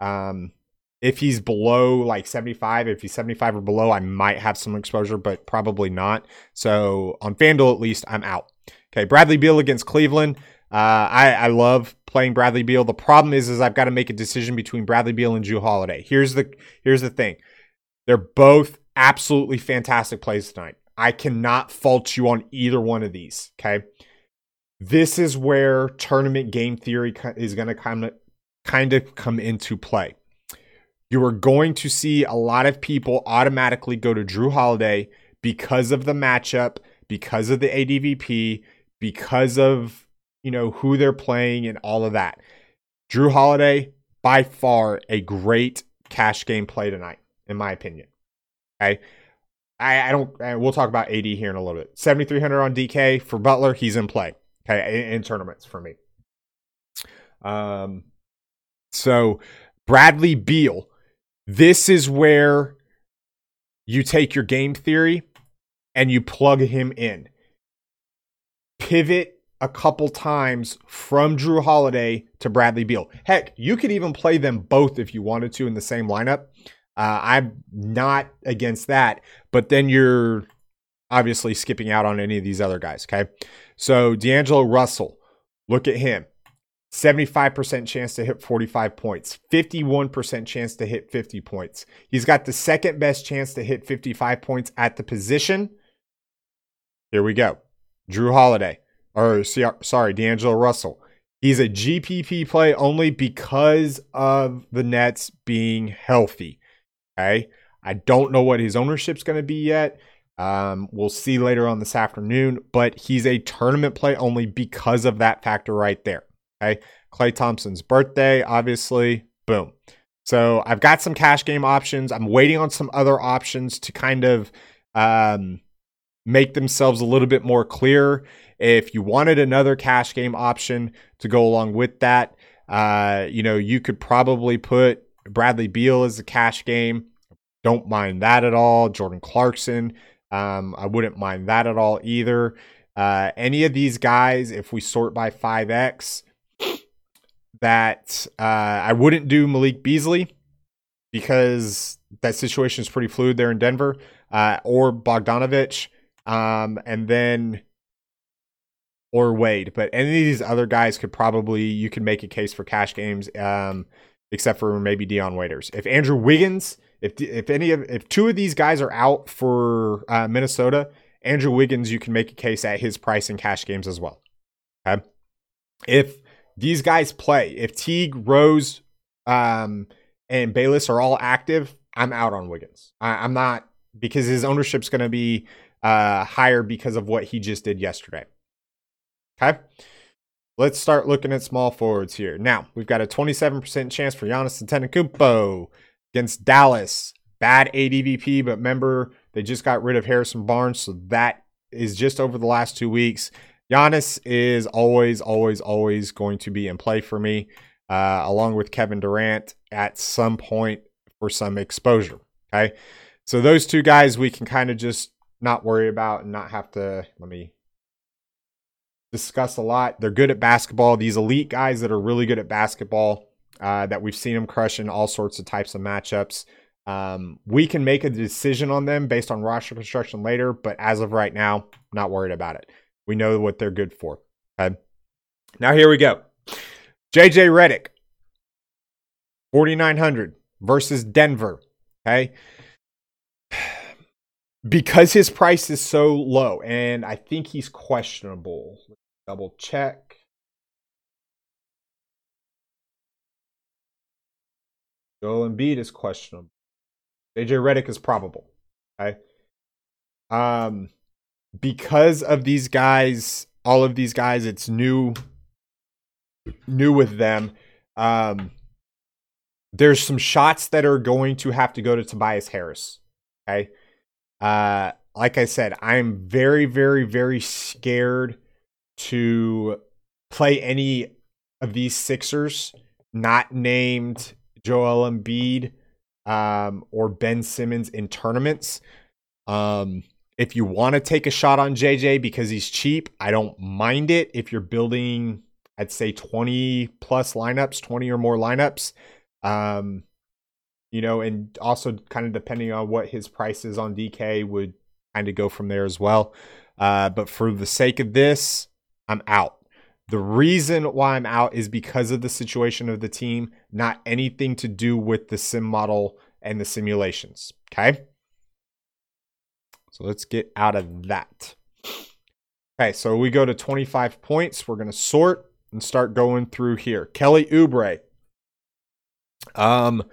Um, if he's below like 75, if he's 75 or below, I might have some exposure, but probably not. So on FanDuel, at least, I'm out. Okay, Bradley Beal against Cleveland. Uh, I, I love playing Bradley Beal. The problem is, is I've got to make a decision between Bradley Beal and Jrue Holiday. Here's the here's the thing. They're both absolutely fantastic plays tonight. I cannot fault you on either one of these. Okay. This is where tournament game theory is going to kind of kind of come into play. You are going to see a lot of people automatically go to Jrue Holiday because of the matchup, because of the ADVP, because of you know who they're playing and all of that. Jrue Holiday, by far a great cash game play tonight, in my opinion. Okay. I, I don't. We'll talk about AD here in a little bit. Seventy three hundred on DK for Butler. He's in play. Okay, in, in tournaments for me. Um, so Bradley Beal. This is where you take your game theory and you plug him in. Pivot a couple times from Jrue Holiday to Bradley Beal. Heck, you could even play them both if you wanted to in the same lineup. Uh, I'm not against that, but then you're obviously skipping out on any of these other guys. Okay. So D'Angelo Russell, look at him. 75% chance to hit 45 points, 51% chance to hit 50 points. He's got the second best chance to hit 55 points at the position. Here we go. Jrue Holiday, or sorry, D'Angelo Russell. He's a GPP play only because of the Nets being healthy. Okay. I don't know what his ownership's going to be yet. Um, we'll see later on this afternoon, but he's a tournament play only because of that factor right there. Okay. Klay Thompson's birthday, obviously. Boom. So I've got some cash game options. I'm waiting on some other options to kind of um, make themselves a little bit more clear. If you wanted another cash game option to go along with that, uh, you know, you could probably put Bradley Beal as a cash game. Don't mind that at all. Jordan Clarkson, um, I wouldn't mind that at all either. Uh, any of these guys, if we sort by 5x, that uh, I wouldn't do Malik Beasley because that situation is pretty fluid there in Denver, uh, or Bogdanovic, um, and then or Wade. But any of these other guys could probably you could make a case for cash games. Um, except for maybe Dion Waiters. If Andrew Wiggins, if if any of if two of these guys are out for uh, Minnesota, Andrew Wiggins, you can make a case at his price in cash games as well. Okay, if these guys play, if Teague, Rose, um, and Bayless are all active, I'm out on Wiggins. I, am not because his ownership's going to be uh, higher because of what he just did yesterday. Okay. Let's start looking at small forwards here. Now, we've got a 27% chance for Giannis Antetokounmpo against Dallas. Bad ADVP, but remember, they just got rid of Harrison Barnes, so that is just over the last two weeks. Giannis is always, always, always going to be in play for me, uh, along with Kevin Durant at some point for some exposure. Okay. So those two guys we can kind of just not worry about and not have to let me discuss a lot. They're good at basketball. These elite guys that are really good at basketball, uh, that we've seen them crush in all sorts of types of matchups. Um, we can make a decision on them based on roster construction later, but as of right now, not worried about it. We know what they're good for. Okay. Now here we go. JJ Redick, 4,900 versus Denver. Okay. Because his price is so low, and I think he's questionable. Double check. Joel Embiid is questionable. JJ Redick is probable. Okay. Um, because of these guys, all of these guys, it's new, new with them. Um, there's some shots that are going to have to go to Tobias Harris. Okay. Uh, like I said, I'm very, very, very scared to play any of these Sixers not named Joel Embiid um, or Ben Simmons in tournaments. Um, if you want to take a shot on JJ because he's cheap, I don't mind it. If you're building, I'd say 20 plus lineups, 20 or more lineups, um, you know, and also kind of depending on what his price is on DK would kind of go from there as well. Uh, but for the sake of this, I'm out. The reason why I'm out is because of the situation of the team, not anything to do with the sim model and the simulations. Okay. So let's get out of that. Okay, so we go to 25 points. We're going to sort and start going through here. Kelly Oubre. Um,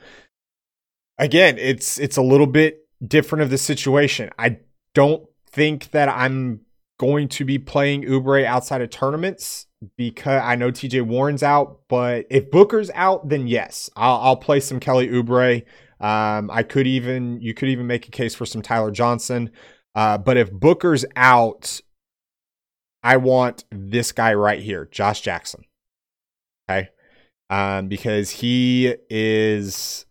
again, it's it's a little bit different of the situation. I don't think that I'm going to be playing Oubre outside of tournaments because I know TJ Warren's out. But if Booker's out, then yes, I'll, I'll play some Kelly Oubre. Um, I could even you could even make a case for some Tyler Johnson. Uh, but if Booker's out, I want this guy right here, Josh Jackson. Okay. Um, because he is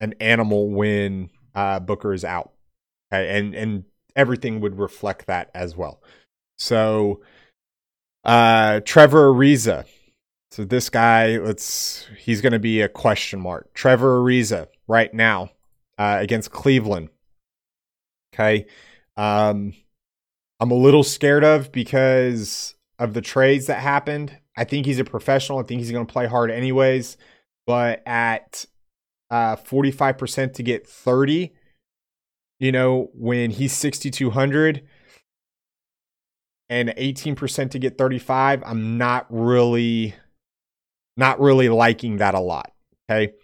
an animal when uh, Booker is out. Okay. And and everything would reflect that as well. So uh Trevor Ariza. So this guy, let's he's gonna be a question mark. Trevor Ariza right now uh, against Cleveland. Okay. Um I'm a little scared of because of the trades that happened. I think he's a professional. I think he's going to play hard anyways. But at uh, 45% to get 30, you know, when he's 6,200 and 18% to get 35, I'm not really, not really liking that a lot. Okay.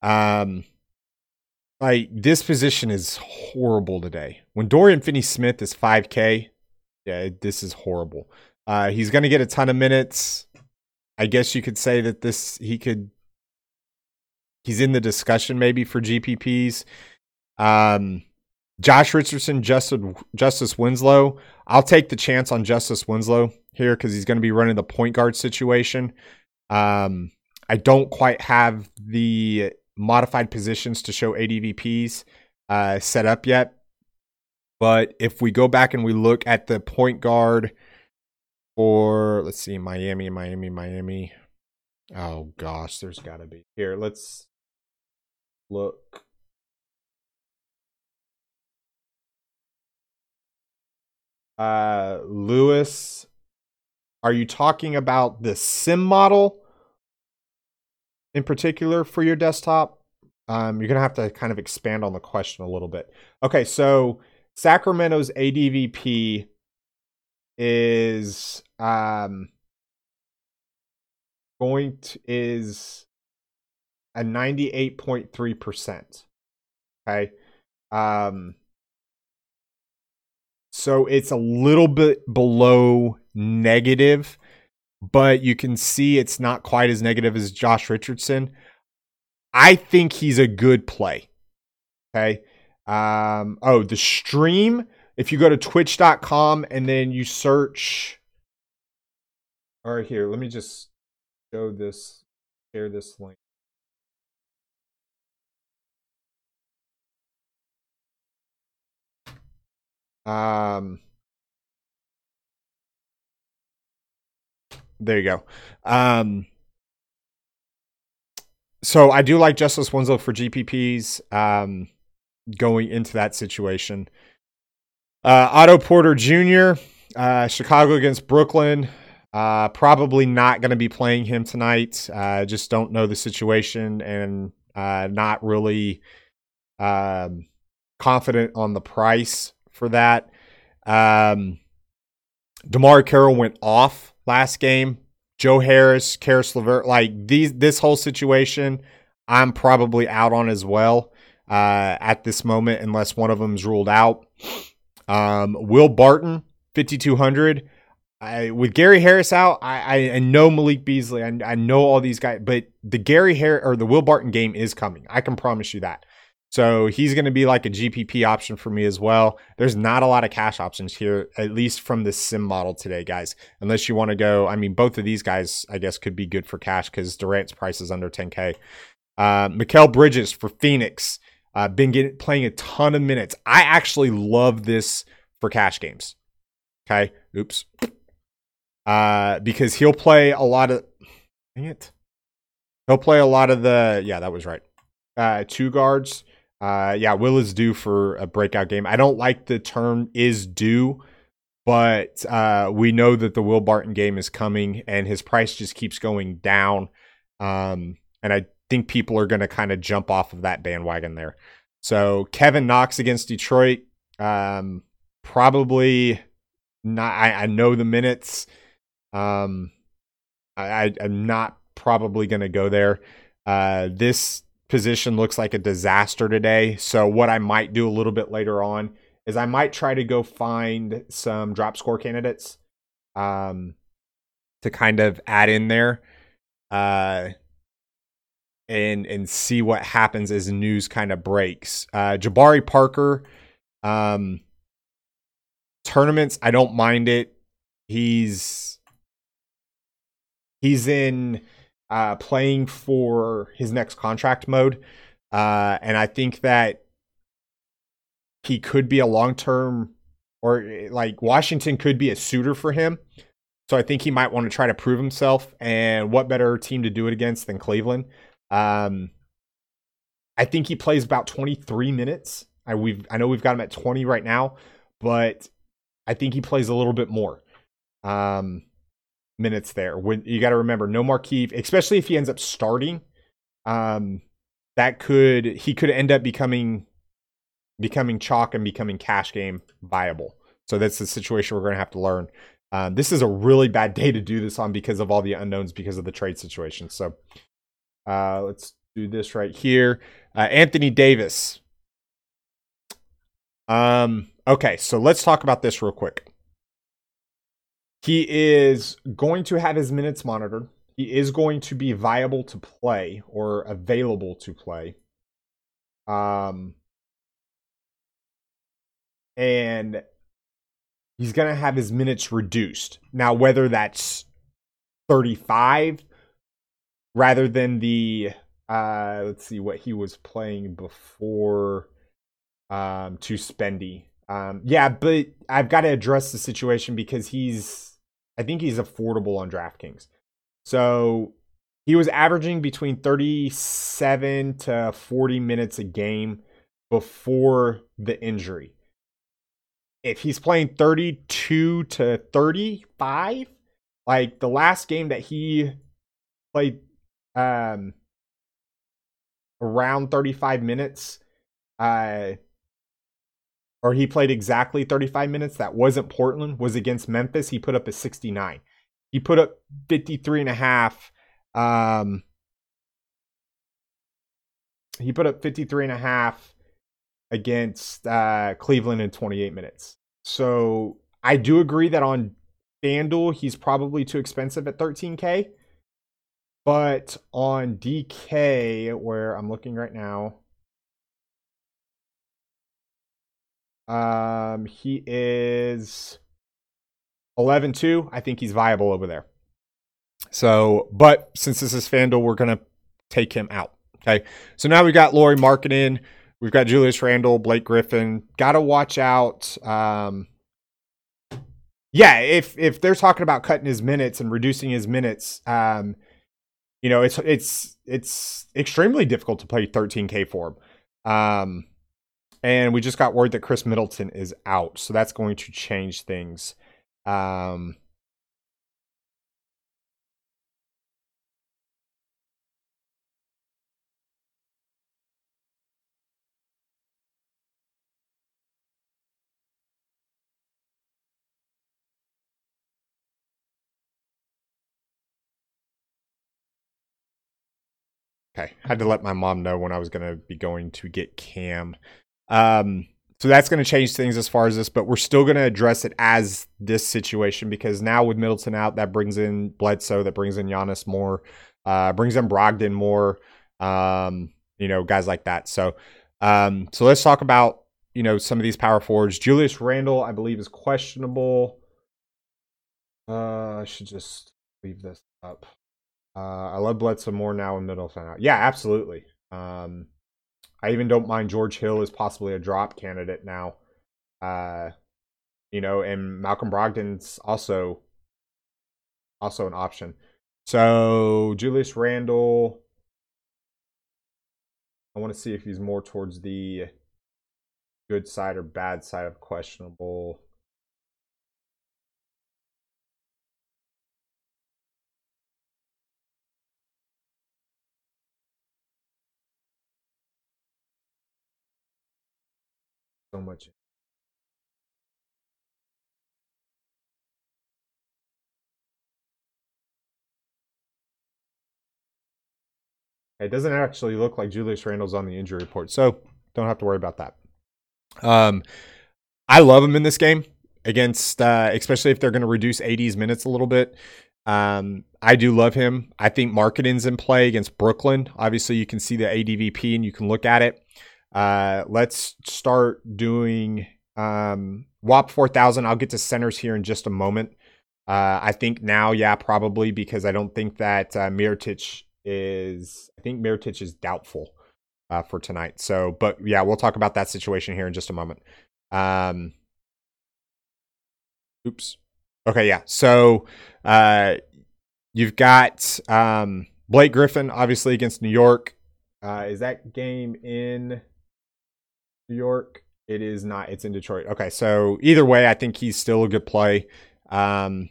Um, like this position is horrible today. When Dorian Finney Smith is 5K, yeah, this is horrible. Uh, he's going to get a ton of minutes. I guess you could say that this he could he's in the discussion maybe for GPPs. Um, Josh Richardson, Justice, Justice Winslow. I'll take the chance on Justice Winslow here because he's going to be running the point guard situation. Um, I don't quite have the modified positions to show ADVPs uh, set up yet. But if we go back and we look at the point guard for, let's see, Miami, Miami, Miami. Oh gosh, there's got to be. Here, let's look. Uh, Lewis, are you talking about the sim model in particular for your desktop? Um, you're gonna have to kind of expand on the question a little bit. Okay, so Sacramento's ADVP is um going to is a 98.3%. Okay. Um so it's a little bit below negative, but you can see it's not quite as negative as Josh Richardson. I think he's a good play. Okay. Um, oh, the stream, if you go to twitch.com and then you search. All right, here, let me just show this, share this link. Um, there you go. Um, so I do like Justice Winslow for GPPs um, going into that situation. Uh, Otto Porter Jr., uh, Chicago against Brooklyn. Uh, probably not going to be playing him tonight. Uh, just don't know the situation and uh, not really um, confident on the price for that. Um, DeMarre Carroll went off last game. Joe Harris, Caris LeVert, like these, this whole situation, I'm probably out on as well uh, at this moment, unless one of them's ruled out. Um, Will Barton, 5,200. I, with Gary Harris out, I, I, know Malik Beasley. I, I know all these guys, but the Gary Harris or the Will Barton game is coming. I can promise you that. So he's going to be like a GPP option for me as well. There's not a lot of cash options here, at least from the sim model today, guys. Unless you want to go, I mean, both of these guys, I guess, could be good for cash because Durant's price is under 10K. Uh, Mikal Bridges for Phoenix, uh, been getting playing a ton of minutes. I actually love this for cash games. Okay, oops, uh, because he'll play a lot of. Dang it, he'll play a lot of the. Yeah, that was right. Uh, two guards. Uh, yeah, Will is due for a breakout game. I don't like the term is due, but uh, we know that the Will Barton game is coming and his price just keeps going down. Um, and I think people are going to kind of jump off of that bandwagon there. So Kevin Knox against Detroit, um, probably not. I, I know the minutes. Um, I, I'm not probably going to go there. Uh, this position looks like a disaster today. So what I might do a little bit later on is I might try to go find some drop score candidates um, to kind of add in there uh, and and see what happens as news kind of breaks. Uh, Jabari Parker um, tournaments, I don't mind it. He's he's in uh, playing for his next contract mode. Uh, and I think that he could be a long term or like Washington could be a suitor for him. So I think he might want to try to prove himself. And what better team to do it against than Cleveland? Um, I think he plays about 23 minutes. I we've I know we've got him at 20 right now, but I think he plays a little bit more. Um, minutes there. When you got to remember, no Markieff, especially if he ends up starting, um, that could he could end up becoming becoming chalk and becoming cash game viable. So that's the situation we're going to have to learn. Um, this is a really bad day to do this on because of all the unknowns because of the trade situation. So uh, let's do this right here. Uh, Anthony Davis. Um, okay, so let's talk about this real quick. He is going to have his minutes monitored. He is going to be viable to play or available to play. Um, and he's going to have his minutes reduced. Now, whether that's 35 rather than the, uh, let's see what he was playing before um, to Spendy. Um, yeah, but I've got to address the situation because he's I think he's affordable on DraftKings. So he was averaging between 37 to 40 minutes a game before the injury. If he's playing 32 to 35, like the last game that he played um around 35 minutes uh or he played exactly 35 minutes. That wasn't Portland, was against Memphis. He put up a 69. He put up 53 and a half. Um, he put up 53 and a half against uh, Cleveland in 28 minutes. So I do agree that on FanDuel, he's probably too expensive at 13K. But on DK, where I'm looking right now, Um, he is 11 2. I think he's viable over there. So, but since this is FanDuel, we're going to take him out. Okay. So now we've got Lauri Markkanen we've got Julius Randle, Blake Griffin. Got to watch out. Um, yeah, if if they're talking about cutting his minutes and reducing his minutes, um, you know, it's it's it's extremely difficult to play 13k for him. Um, and we just got word that Khris Middleton is out, so that's going to change things. Um, Okay, I had to let my mom know when I was going to be going to get Cam. Um, so that's going to change things as far as this, but we're still going to address it as this situation because now with Middleton out, that brings in Bledsoe, that brings in Giannis more, uh, brings in Brogdon more, um, you know, guys like that. So, um, so let's talk about you know some of these power forwards. Julius Randle, I believe, is questionable. Uh, I should just leave this up. Uh, I love Bledsoe more now in Middleton out. Yeah, absolutely. Um, I even don't mind George Hill as possibly a drop candidate now. Uh, you know, and Malcolm Brogdon's also also an option. So Julius Randle, I want to see if he's more towards the good side or bad side of questionable. It doesn't actually look like Julius Randle's on the injury report, so don't have to worry about that. Um, I love him in this game against, uh, especially if they're going to reduce AD's minutes a little bit. Um, I do love him. I think Markkanen's in play against Brooklyn. Obviously, you can see the ADVP and you can look at it. Uh, let's start doing um, WAP 4000. I'll get to centers here in just a moment. Uh, I think now, yeah, probably because I don't think that uh, Mirotic is. I think Mirotic is doubtful uh, for tonight. So, but yeah, we'll talk about that situation here in just a moment. Um, oops. Okay, yeah. So, uh, you've got um, Blake Griffin, obviously against New York. Uh, is that game in New York? It is not. It's in Detroit. Okay, so either way, I think he's still a good play. Um,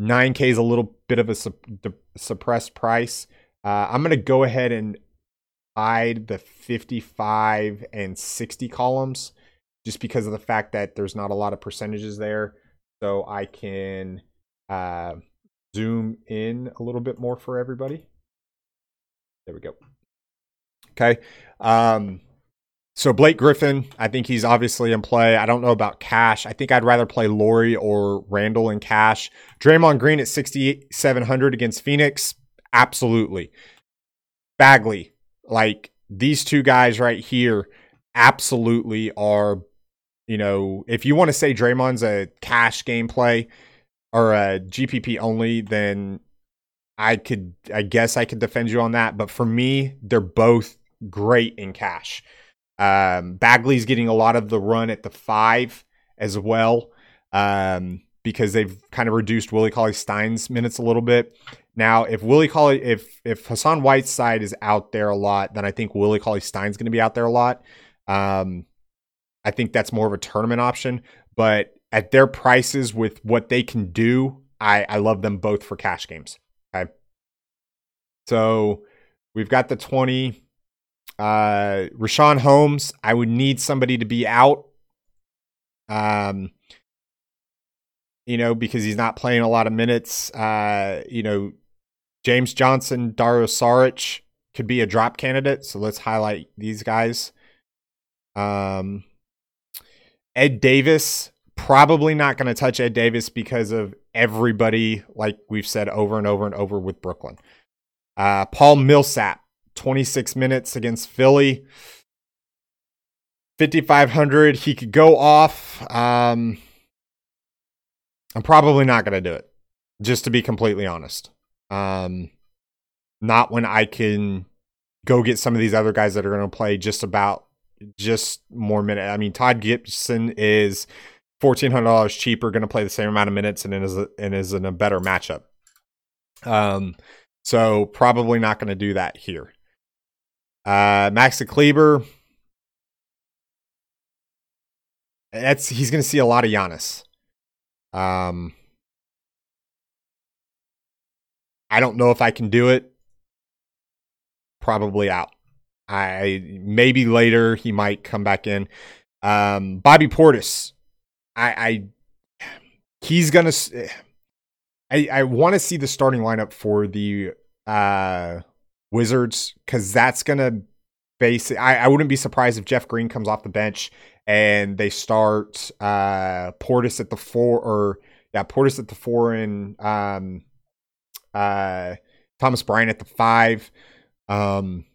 9K is a little bit of a su- suppressed price. Uh, I'm going to go ahead and hide the 55 and 60 columns just because of the fact that there's not a lot of percentages there. So I can uh, zoom in a little bit more for everybody. There we go. Okay. Um, so Blake Griffin, I think he's obviously in play. I don't know about Cash. I think I'd rather play Lauri or Randle in Cash. Draymond Green at 6,700 against Phoenix. Absolutely. Bagley, like these two guys right here, absolutely are, you know, if you want to say Draymond's a cash gameplay or a GPP only, then I could, I guess I could defend you on that. But for me, they're both great in cash. Um, Bagley's getting a lot of the run at the five as well um, because they've kind of reduced Willie Cauley Stein's minutes a little bit. Now, if Willie Cauley, if if Hassan Whiteside is out there a lot, then I think Willie Cauley Stein's going to be out there a lot. Um, I think that's more of a tournament option, but at their prices with what they can do, I I love them both for cash games. Okay, so we've got the twenty. Uh, Richaun Holmes, I would need somebody to be out. Um, you know, because he's not playing a lot of minutes. Uh, you know, James Johnson, Dario Saric could be a drop candidate. So let's highlight these guys. Um, Ed Davis, probably not going to touch Ed Davis because of everybody, like we've said over and over and over with Brooklyn. Uh, Paul Millsap, 26 minutes against Philly. 5,500. He could go off. Um, I'm probably not going to do it, just to be completely honest. Um, not when I can go get some of these other guys that are going to play just about just more minutes. I mean, Taj Gibson is fourteen hundred dollars cheaper, going to play the same amount of minutes, and is and is in a better matchup. Um, so probably not going to do that here. Uh, Maxi Kleber. That's he's going to see a lot of Giannis. Um, I don't know if I can do it. Probably out. I maybe later he might come back in. Um, Bobby Portis. I, I he's gonna. I I want to see the starting lineup for the uh Wizards because that's gonna base. I I wouldn't be surprised if Jeff Green comes off the bench and they start uh Portis at the four or yeah Portis at the four and um uh Thomas Bryant at the five. Um,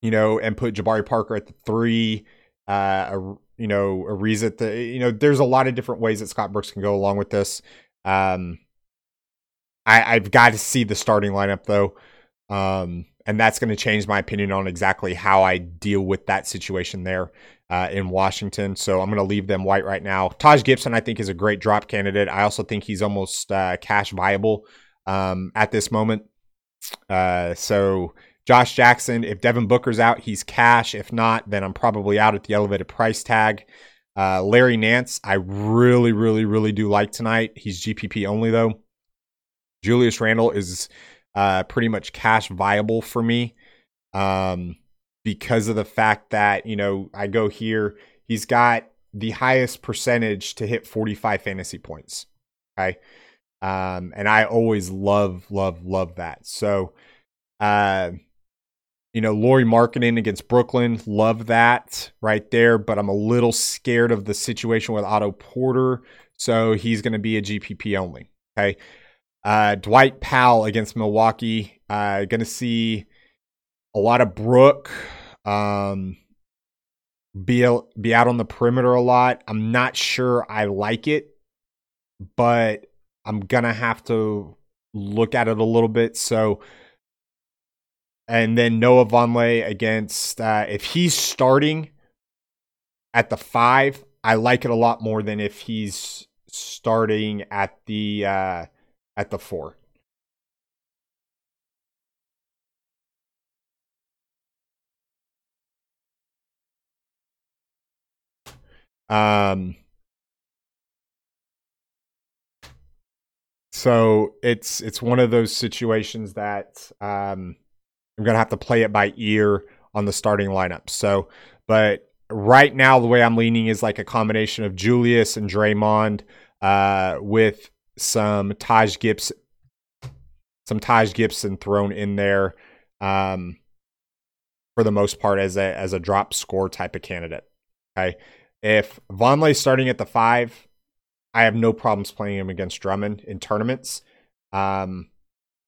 you know, and put Jabari Parker at the three. Uh, you know, Ariza at the. You know, there's a lot of different ways that Scott Brooks can go along with this. Um, I, I've got to see the starting lineup though. Um, and that's going to change my opinion on exactly how I deal with that situation there uh, in Washington. So I'm going to leave them white right now. Taj Gibson, I think, is a great drop candidate. I also think he's almost uh, cash viable um, at this moment. Uh, so Josh Jackson, if Devin Booker's out, he's cash. If not, then I'm probably out at the elevated price tag. Uh, Larry Nance, I really, really, really do like tonight. He's GPP only though. Julius Randle is uh, pretty much cash viable for me um, because of the fact that you know I go here. He's got the highest percentage to hit 45 fantasy points. Okay. Um, and I always love, love, love that. So, uh, you know, Lauri Markkanen against Brooklyn, love that right there. But I'm a little scared of the situation with Otto Porter, so he's going to be a GPP only. Okay, uh, Dwight Powell against Milwaukee, uh, going to see a lot of Brook. Um, be be out on the perimeter a lot. I'm not sure I like it, but I'm gonna have to look at it a little bit. So and then Noah Vonleh against uh, if he's starting at the five, I like it a lot more than if he's starting at the uh, at the four. Um, so it's it's one of those situations that um, I'm to have to play it by ear on the starting lineup. So, but right now, the way I'm leaning is like a combination of Julius and Draymond uh, with some Taj Gibson, some Taj Gibson thrown in there um, for the most part as a as a drop score type of candidate. Okay, if Vonleh's starting at the five, I have no problems playing him against Drummond in tournaments. Um,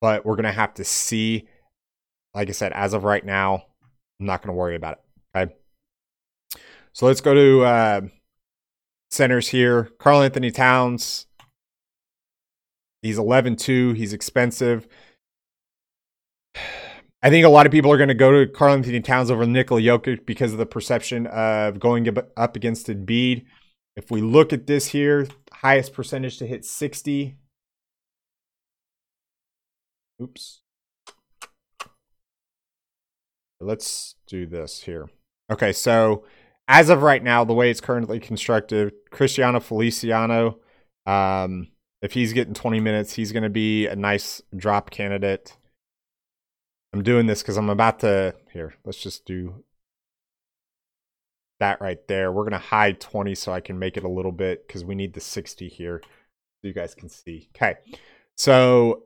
but we're gonna have to see like I said, as of right now, I'm not to worry about it. Okay. So let's go to uh, centers here. Karl-Anthony Towns. He's 11 2. He's expensive. I think a lot of people are going to go to Karl-Anthony Towns over Nikola Jokic because of the perception of going up against Embiid. If we look at this here, highest percentage to hit 60. Oops. Let's do this here. Okay, so as of right now, the way it's currently constructed, Cristiano Feliciano, um, if he's getting 20 minutes, he's going to be a nice drop candidate. I'm doing this because I'm about to. Here, let's just do that right there. We're going to hide 20 so I can make it a little bit because we need the 60 here so you guys can see. Okay, so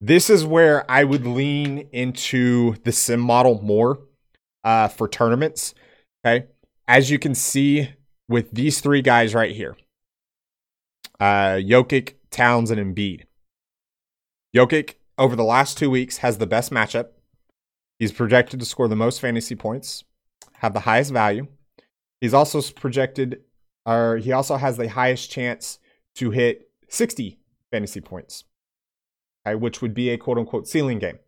this is where I would lean into the sim model more uh, for tournaments. Okay. As you can see with these three guys right here uh, Jokic, Towns, and Embiid. Jokic, over the last two weeks, has the best matchup. He's projected to score the most fantasy points, have the highest value. He's also projected, or he also has the highest chance to hit 60 fantasy points which would be a quote unquote ceiling game.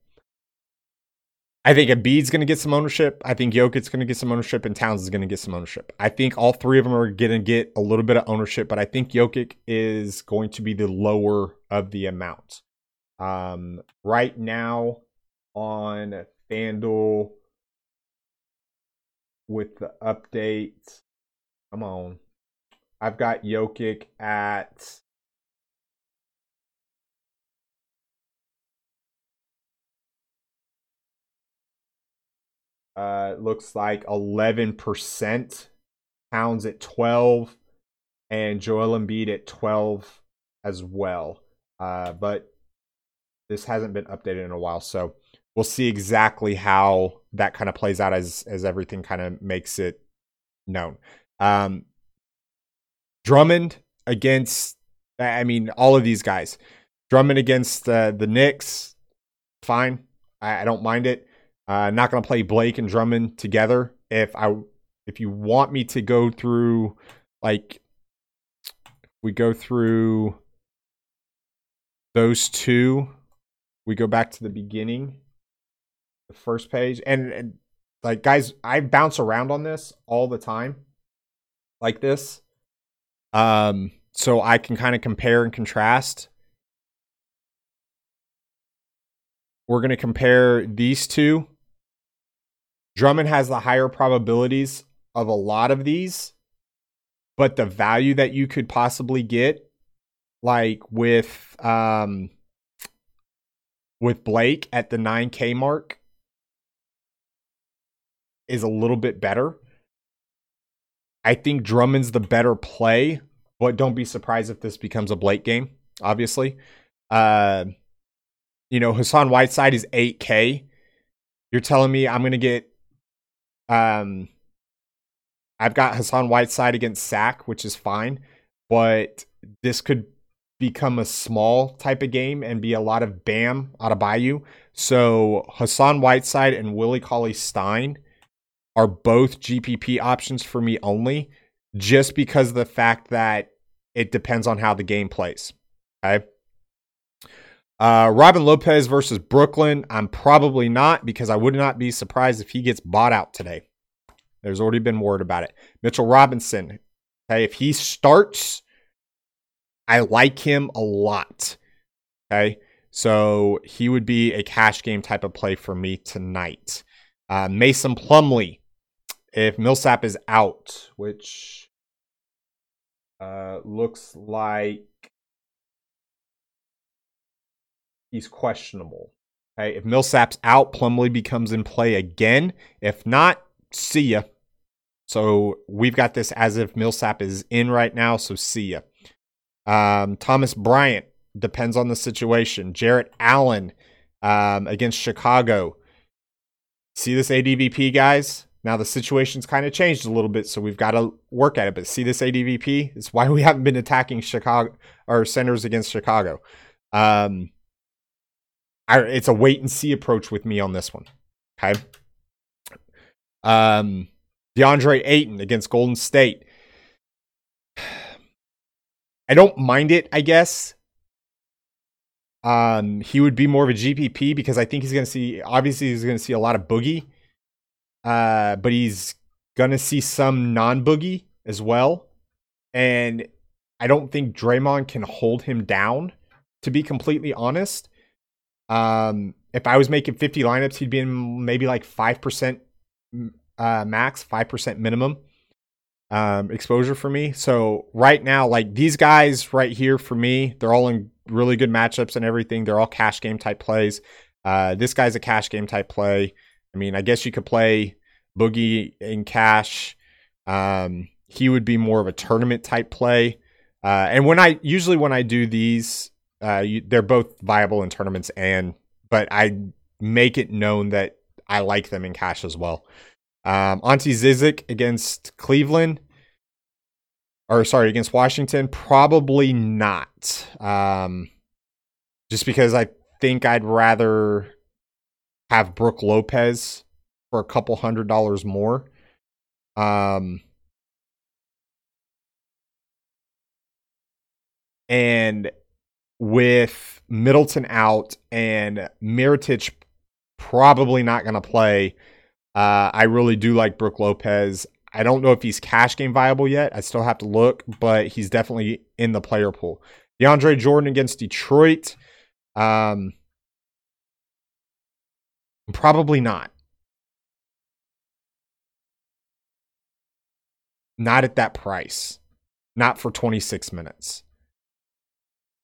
I think Embiid's going to get some ownership. I think Jokic's going to get some ownership, and Towns is going to get some ownership. I think all three of them are going to get a little bit of ownership, but I think Jokic is going to be the lower of the amount. Um, right now on FanDuel with the update, come on. I've got Jokic at Uh, looks like 11%. Towns at 12 and Joel Embiid at 12 as well. Uh, but this hasn't been updated in a while, so we'll see exactly how that kind of plays out as as everything kind of makes it known. Um, Drummond against, I mean, all of these guys. Drummond against uh, the Knicks, fine. I, I don't mind it. Uh, not going to play Blake and Drummond together. If I if you want me to go through like we go through those two, we go back to the beginning, the first page, and, and like guys, I bounce around on this all the time, like this, um, so I can kind of compare and contrast. We're to compare these two Drummond has the higher probabilities of a lot of these, but the value that you could possibly get, like with um with Blake at the 9K mark, is a little bit better. I think Drummond's the better play, but don't be surprised if this becomes a Blake game, obviously. Uh you know, Hassan Whiteside is 8K. You're telling me I'm going to get um, I've got Hassan Whiteside against Sack, which is fine, but this could become a small type of game and be a lot of Bam Adebayo. So Hassan Whiteside and Willie Cauley Stein are both GPP options for me only, just because of the fact that it depends on how the game plays. Okay. Uh, Robin Lopez versus Brooklyn. I'm probably not because I would not be surprised if he gets bought out today. There's already been word about it. Mitchell Robinson. Okay, if he starts, I like him a lot. Okay, so he would be a cash game type of play for me tonight. Uh, Mason Plumlee. If Millsap is out, which uh, looks like he's questionable. Okay, if Millsap's out, Plumlee becomes in play again. If not, see ya. So we've got this as if Millsap is in right now. So see ya. Um, Thomas Bryant depends on the situation. Jarrett Allen um, against Chicago. See this ADVP, guys? Now the situation's kind of changed a little bit, so we've got to work at it. But see this ADVP? It's why we haven't been attacking Chicago or centers against Chicago. Um, I, it's a wait and see approach with me on this one. Okay. Um, DeAndre Ayton against Golden State. I don't mind it, I guess. Um, he would be more of a GPP because I think he's going to see, obviously, he's going to see a lot of boogie. Uh, but he's going to see some non boogie as well. And I don't think Draymond can hold him down, to be completely honest. Um, if I was making 50 lineups, he'd be in maybe like 5% uh, max, 5% minimum um, exposure for me. So right now, like these guys right here for me, they're all in really good matchups and everything. They're all cash game type plays. Uh, this guy's a cash game type play. I mean, I guess you could play Boogie in cash. Um, he would be more of a tournament type play. Uh, and when I usually when I do these, uh, you, they're both viable in tournaments and, but I make it known that I like them in cash as well. Um, Ante Zizic against Cleveland, or sorry, against Washington, probably not. Um, just because I think I'd rather have Brook Lopez for a couple hundred dollars more. Um, and with Middleton out and Mirotic probably not going to play. Uh, I really do like Brook Lopez. I don't know if he's cash game viable yet. I still have to look, but he's definitely in the player pool. DeAndre Jordan against Detroit. Um, probably not. Not at that price. Not for 26 minutes.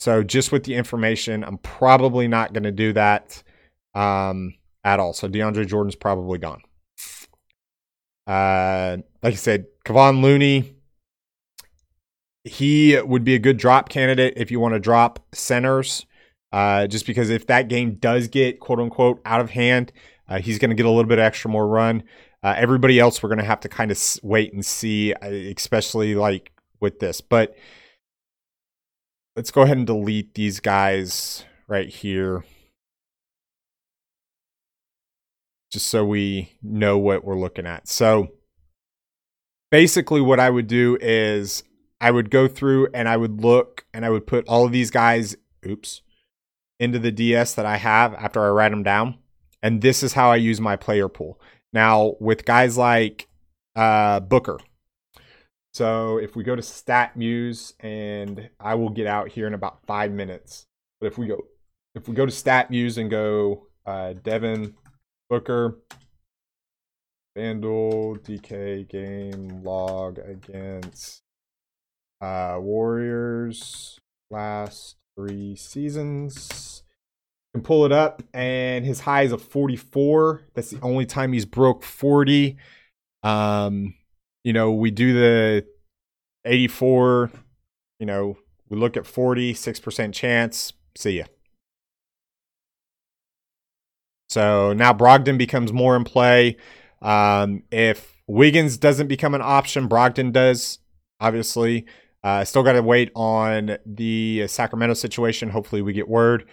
So just with the information, I'm probably not going to do that um, at all. So DeAndre Jordan's probably gone. Uh, like I said, Kevon Looney, he would be a good drop candidate if you want to drop centers. Uh, just because if that game does get quote unquote out of hand, uh, he's going to get a little bit extra more run. Uh, everybody else, we're going to have to kind of wait and see, uh, especially like with this. But let's go ahead and delete these guys right here. Just so we know what we're looking at. So basically, what I would do is I would go through and I would look and I would put all of these guys, oops, into the DS that I have after I write them down. And this is how I use my player pool. Now, with guys like uh, Booker, so if we go to StatMuse, and I will get out here in about five minutes. But if we go, if we go to StatMuse and go uh, Devin Booker, FanDuel DK game log against uh, Warriors last three seasons. Can pull it up, and his high is a 44. That's the only time he's broke 40. Um, you know, we do the 84, you know, we look at 46% chance. See ya. So now Brogdon becomes more in play. Um, if Wiggins doesn't become an option, Brogdon does, obviously. Uh, still got to wait on the Sacramento situation. Hopefully, we get word.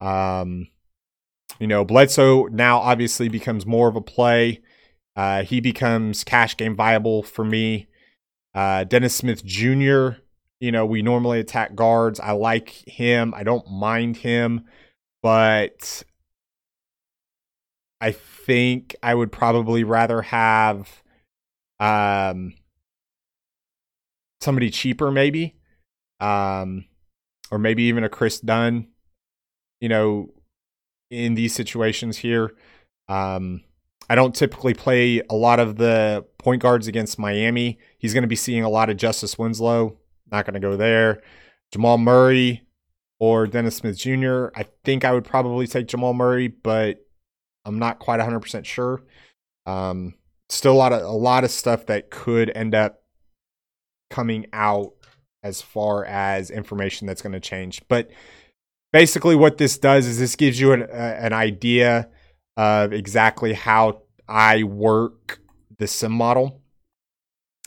Um, you know, Bledsoe now obviously becomes more of a play. Uh, he becomes cash game viable for me. Uh, Dennis Smith Jr., you know, we normally attack guards. I like him. I don't mind him, but I think I would probably rather have um, somebody cheaper maybe um or maybe even a Kris Dunn you know in these situations here um I don't typically play a lot of the point guards against Miami. He's going to be seeing a lot of Justice Winslow. Not going to go there. Jamal Murray or Dennis Smith Jr. I think I would probably take Jamal Murray, but I'm not quite 100% sure. Um, still a lot of a lot of stuff that could end up coming out as far as information that's going to change. But basically, what this does is this gives you an, uh, an idea of exactly how I work the sim model.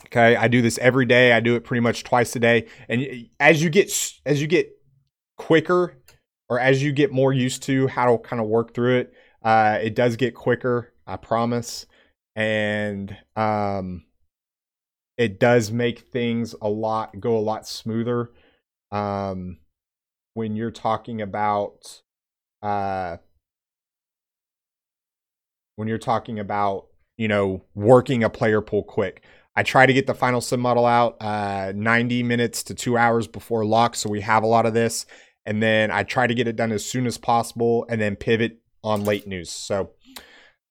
Okay, I do this every day. I do it pretty much twice a day. And as you get as you get quicker, or as you get more used to how to kind of work through it, uh, it does get quicker. I promise. And um, it does make things a lot go a lot smoother um, when you're talking about uh, when you're talking about you know working a player pool quick. I try to get the final sim model out uh, 90 minutes to two hours before lock, so we have a lot of this, and then I try to get it done as soon as possible, and then pivot on late news. So,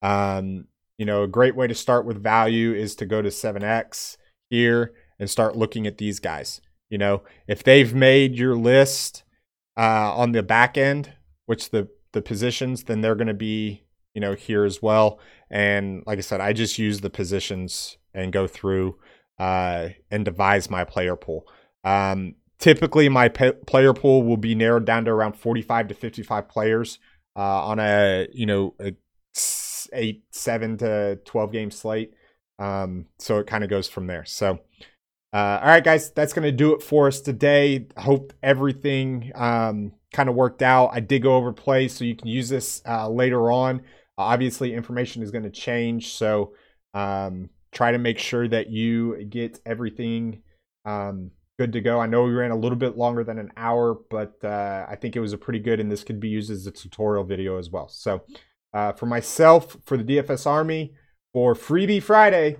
um, you know, a great way to start with value is to go to 7x here and start looking at these guys. You know, if they've made your list uh, on the back end, which the the positions, then they're going to be you know here as well. And like I said, I just use the positions and go through uh, and devise my player pool. Um, typically, my pe- player pool will be narrowed down to around 45 to 55 players uh, on a you know a eight, seven to 12 game slate. Um, so it kind of goes from there. So, uh, all right, guys, that's going to do it for us today. Hope everything um, kind of worked out. I did go over plays, so you can use this uh, later on. Obviously, information is going to change, so um, try to make sure that you get everything um, good to go. I know we ran a little bit longer than an hour, but uh, I think it was a pretty good, and this could be used as a tutorial video as well. So. Uh, for myself, for the DFS Army, for Freebie Friday.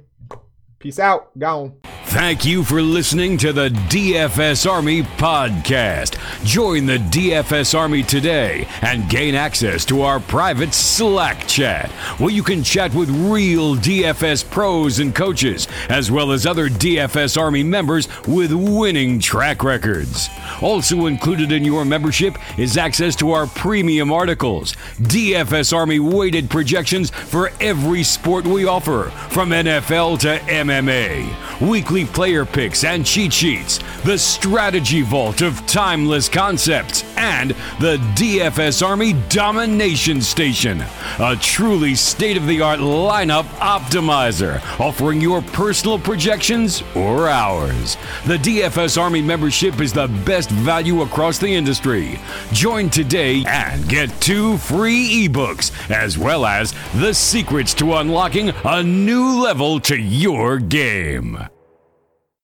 Peace out. Gone. Thank you for listening to the DFS Army podcast. Join the DFS Army today and gain access to our private Slack chat, where you can chat with real DFS pros and coaches, as well as other DFS Army members with winning track records. Also included in your membership is access to our premium articles, DFS Army weighted projections for every sport we offer, from NFL to MMA, weekly player picks and cheat sheets, the strategy vault of timeless concepts, and the DFS Army Domination Station, a truly state of the art lineup optimizer, offering your personal projections or ours. The DFS Army membership is the best value across the industry. Join today and get two free ebooks, as well as the secrets to unlocking a new level to game.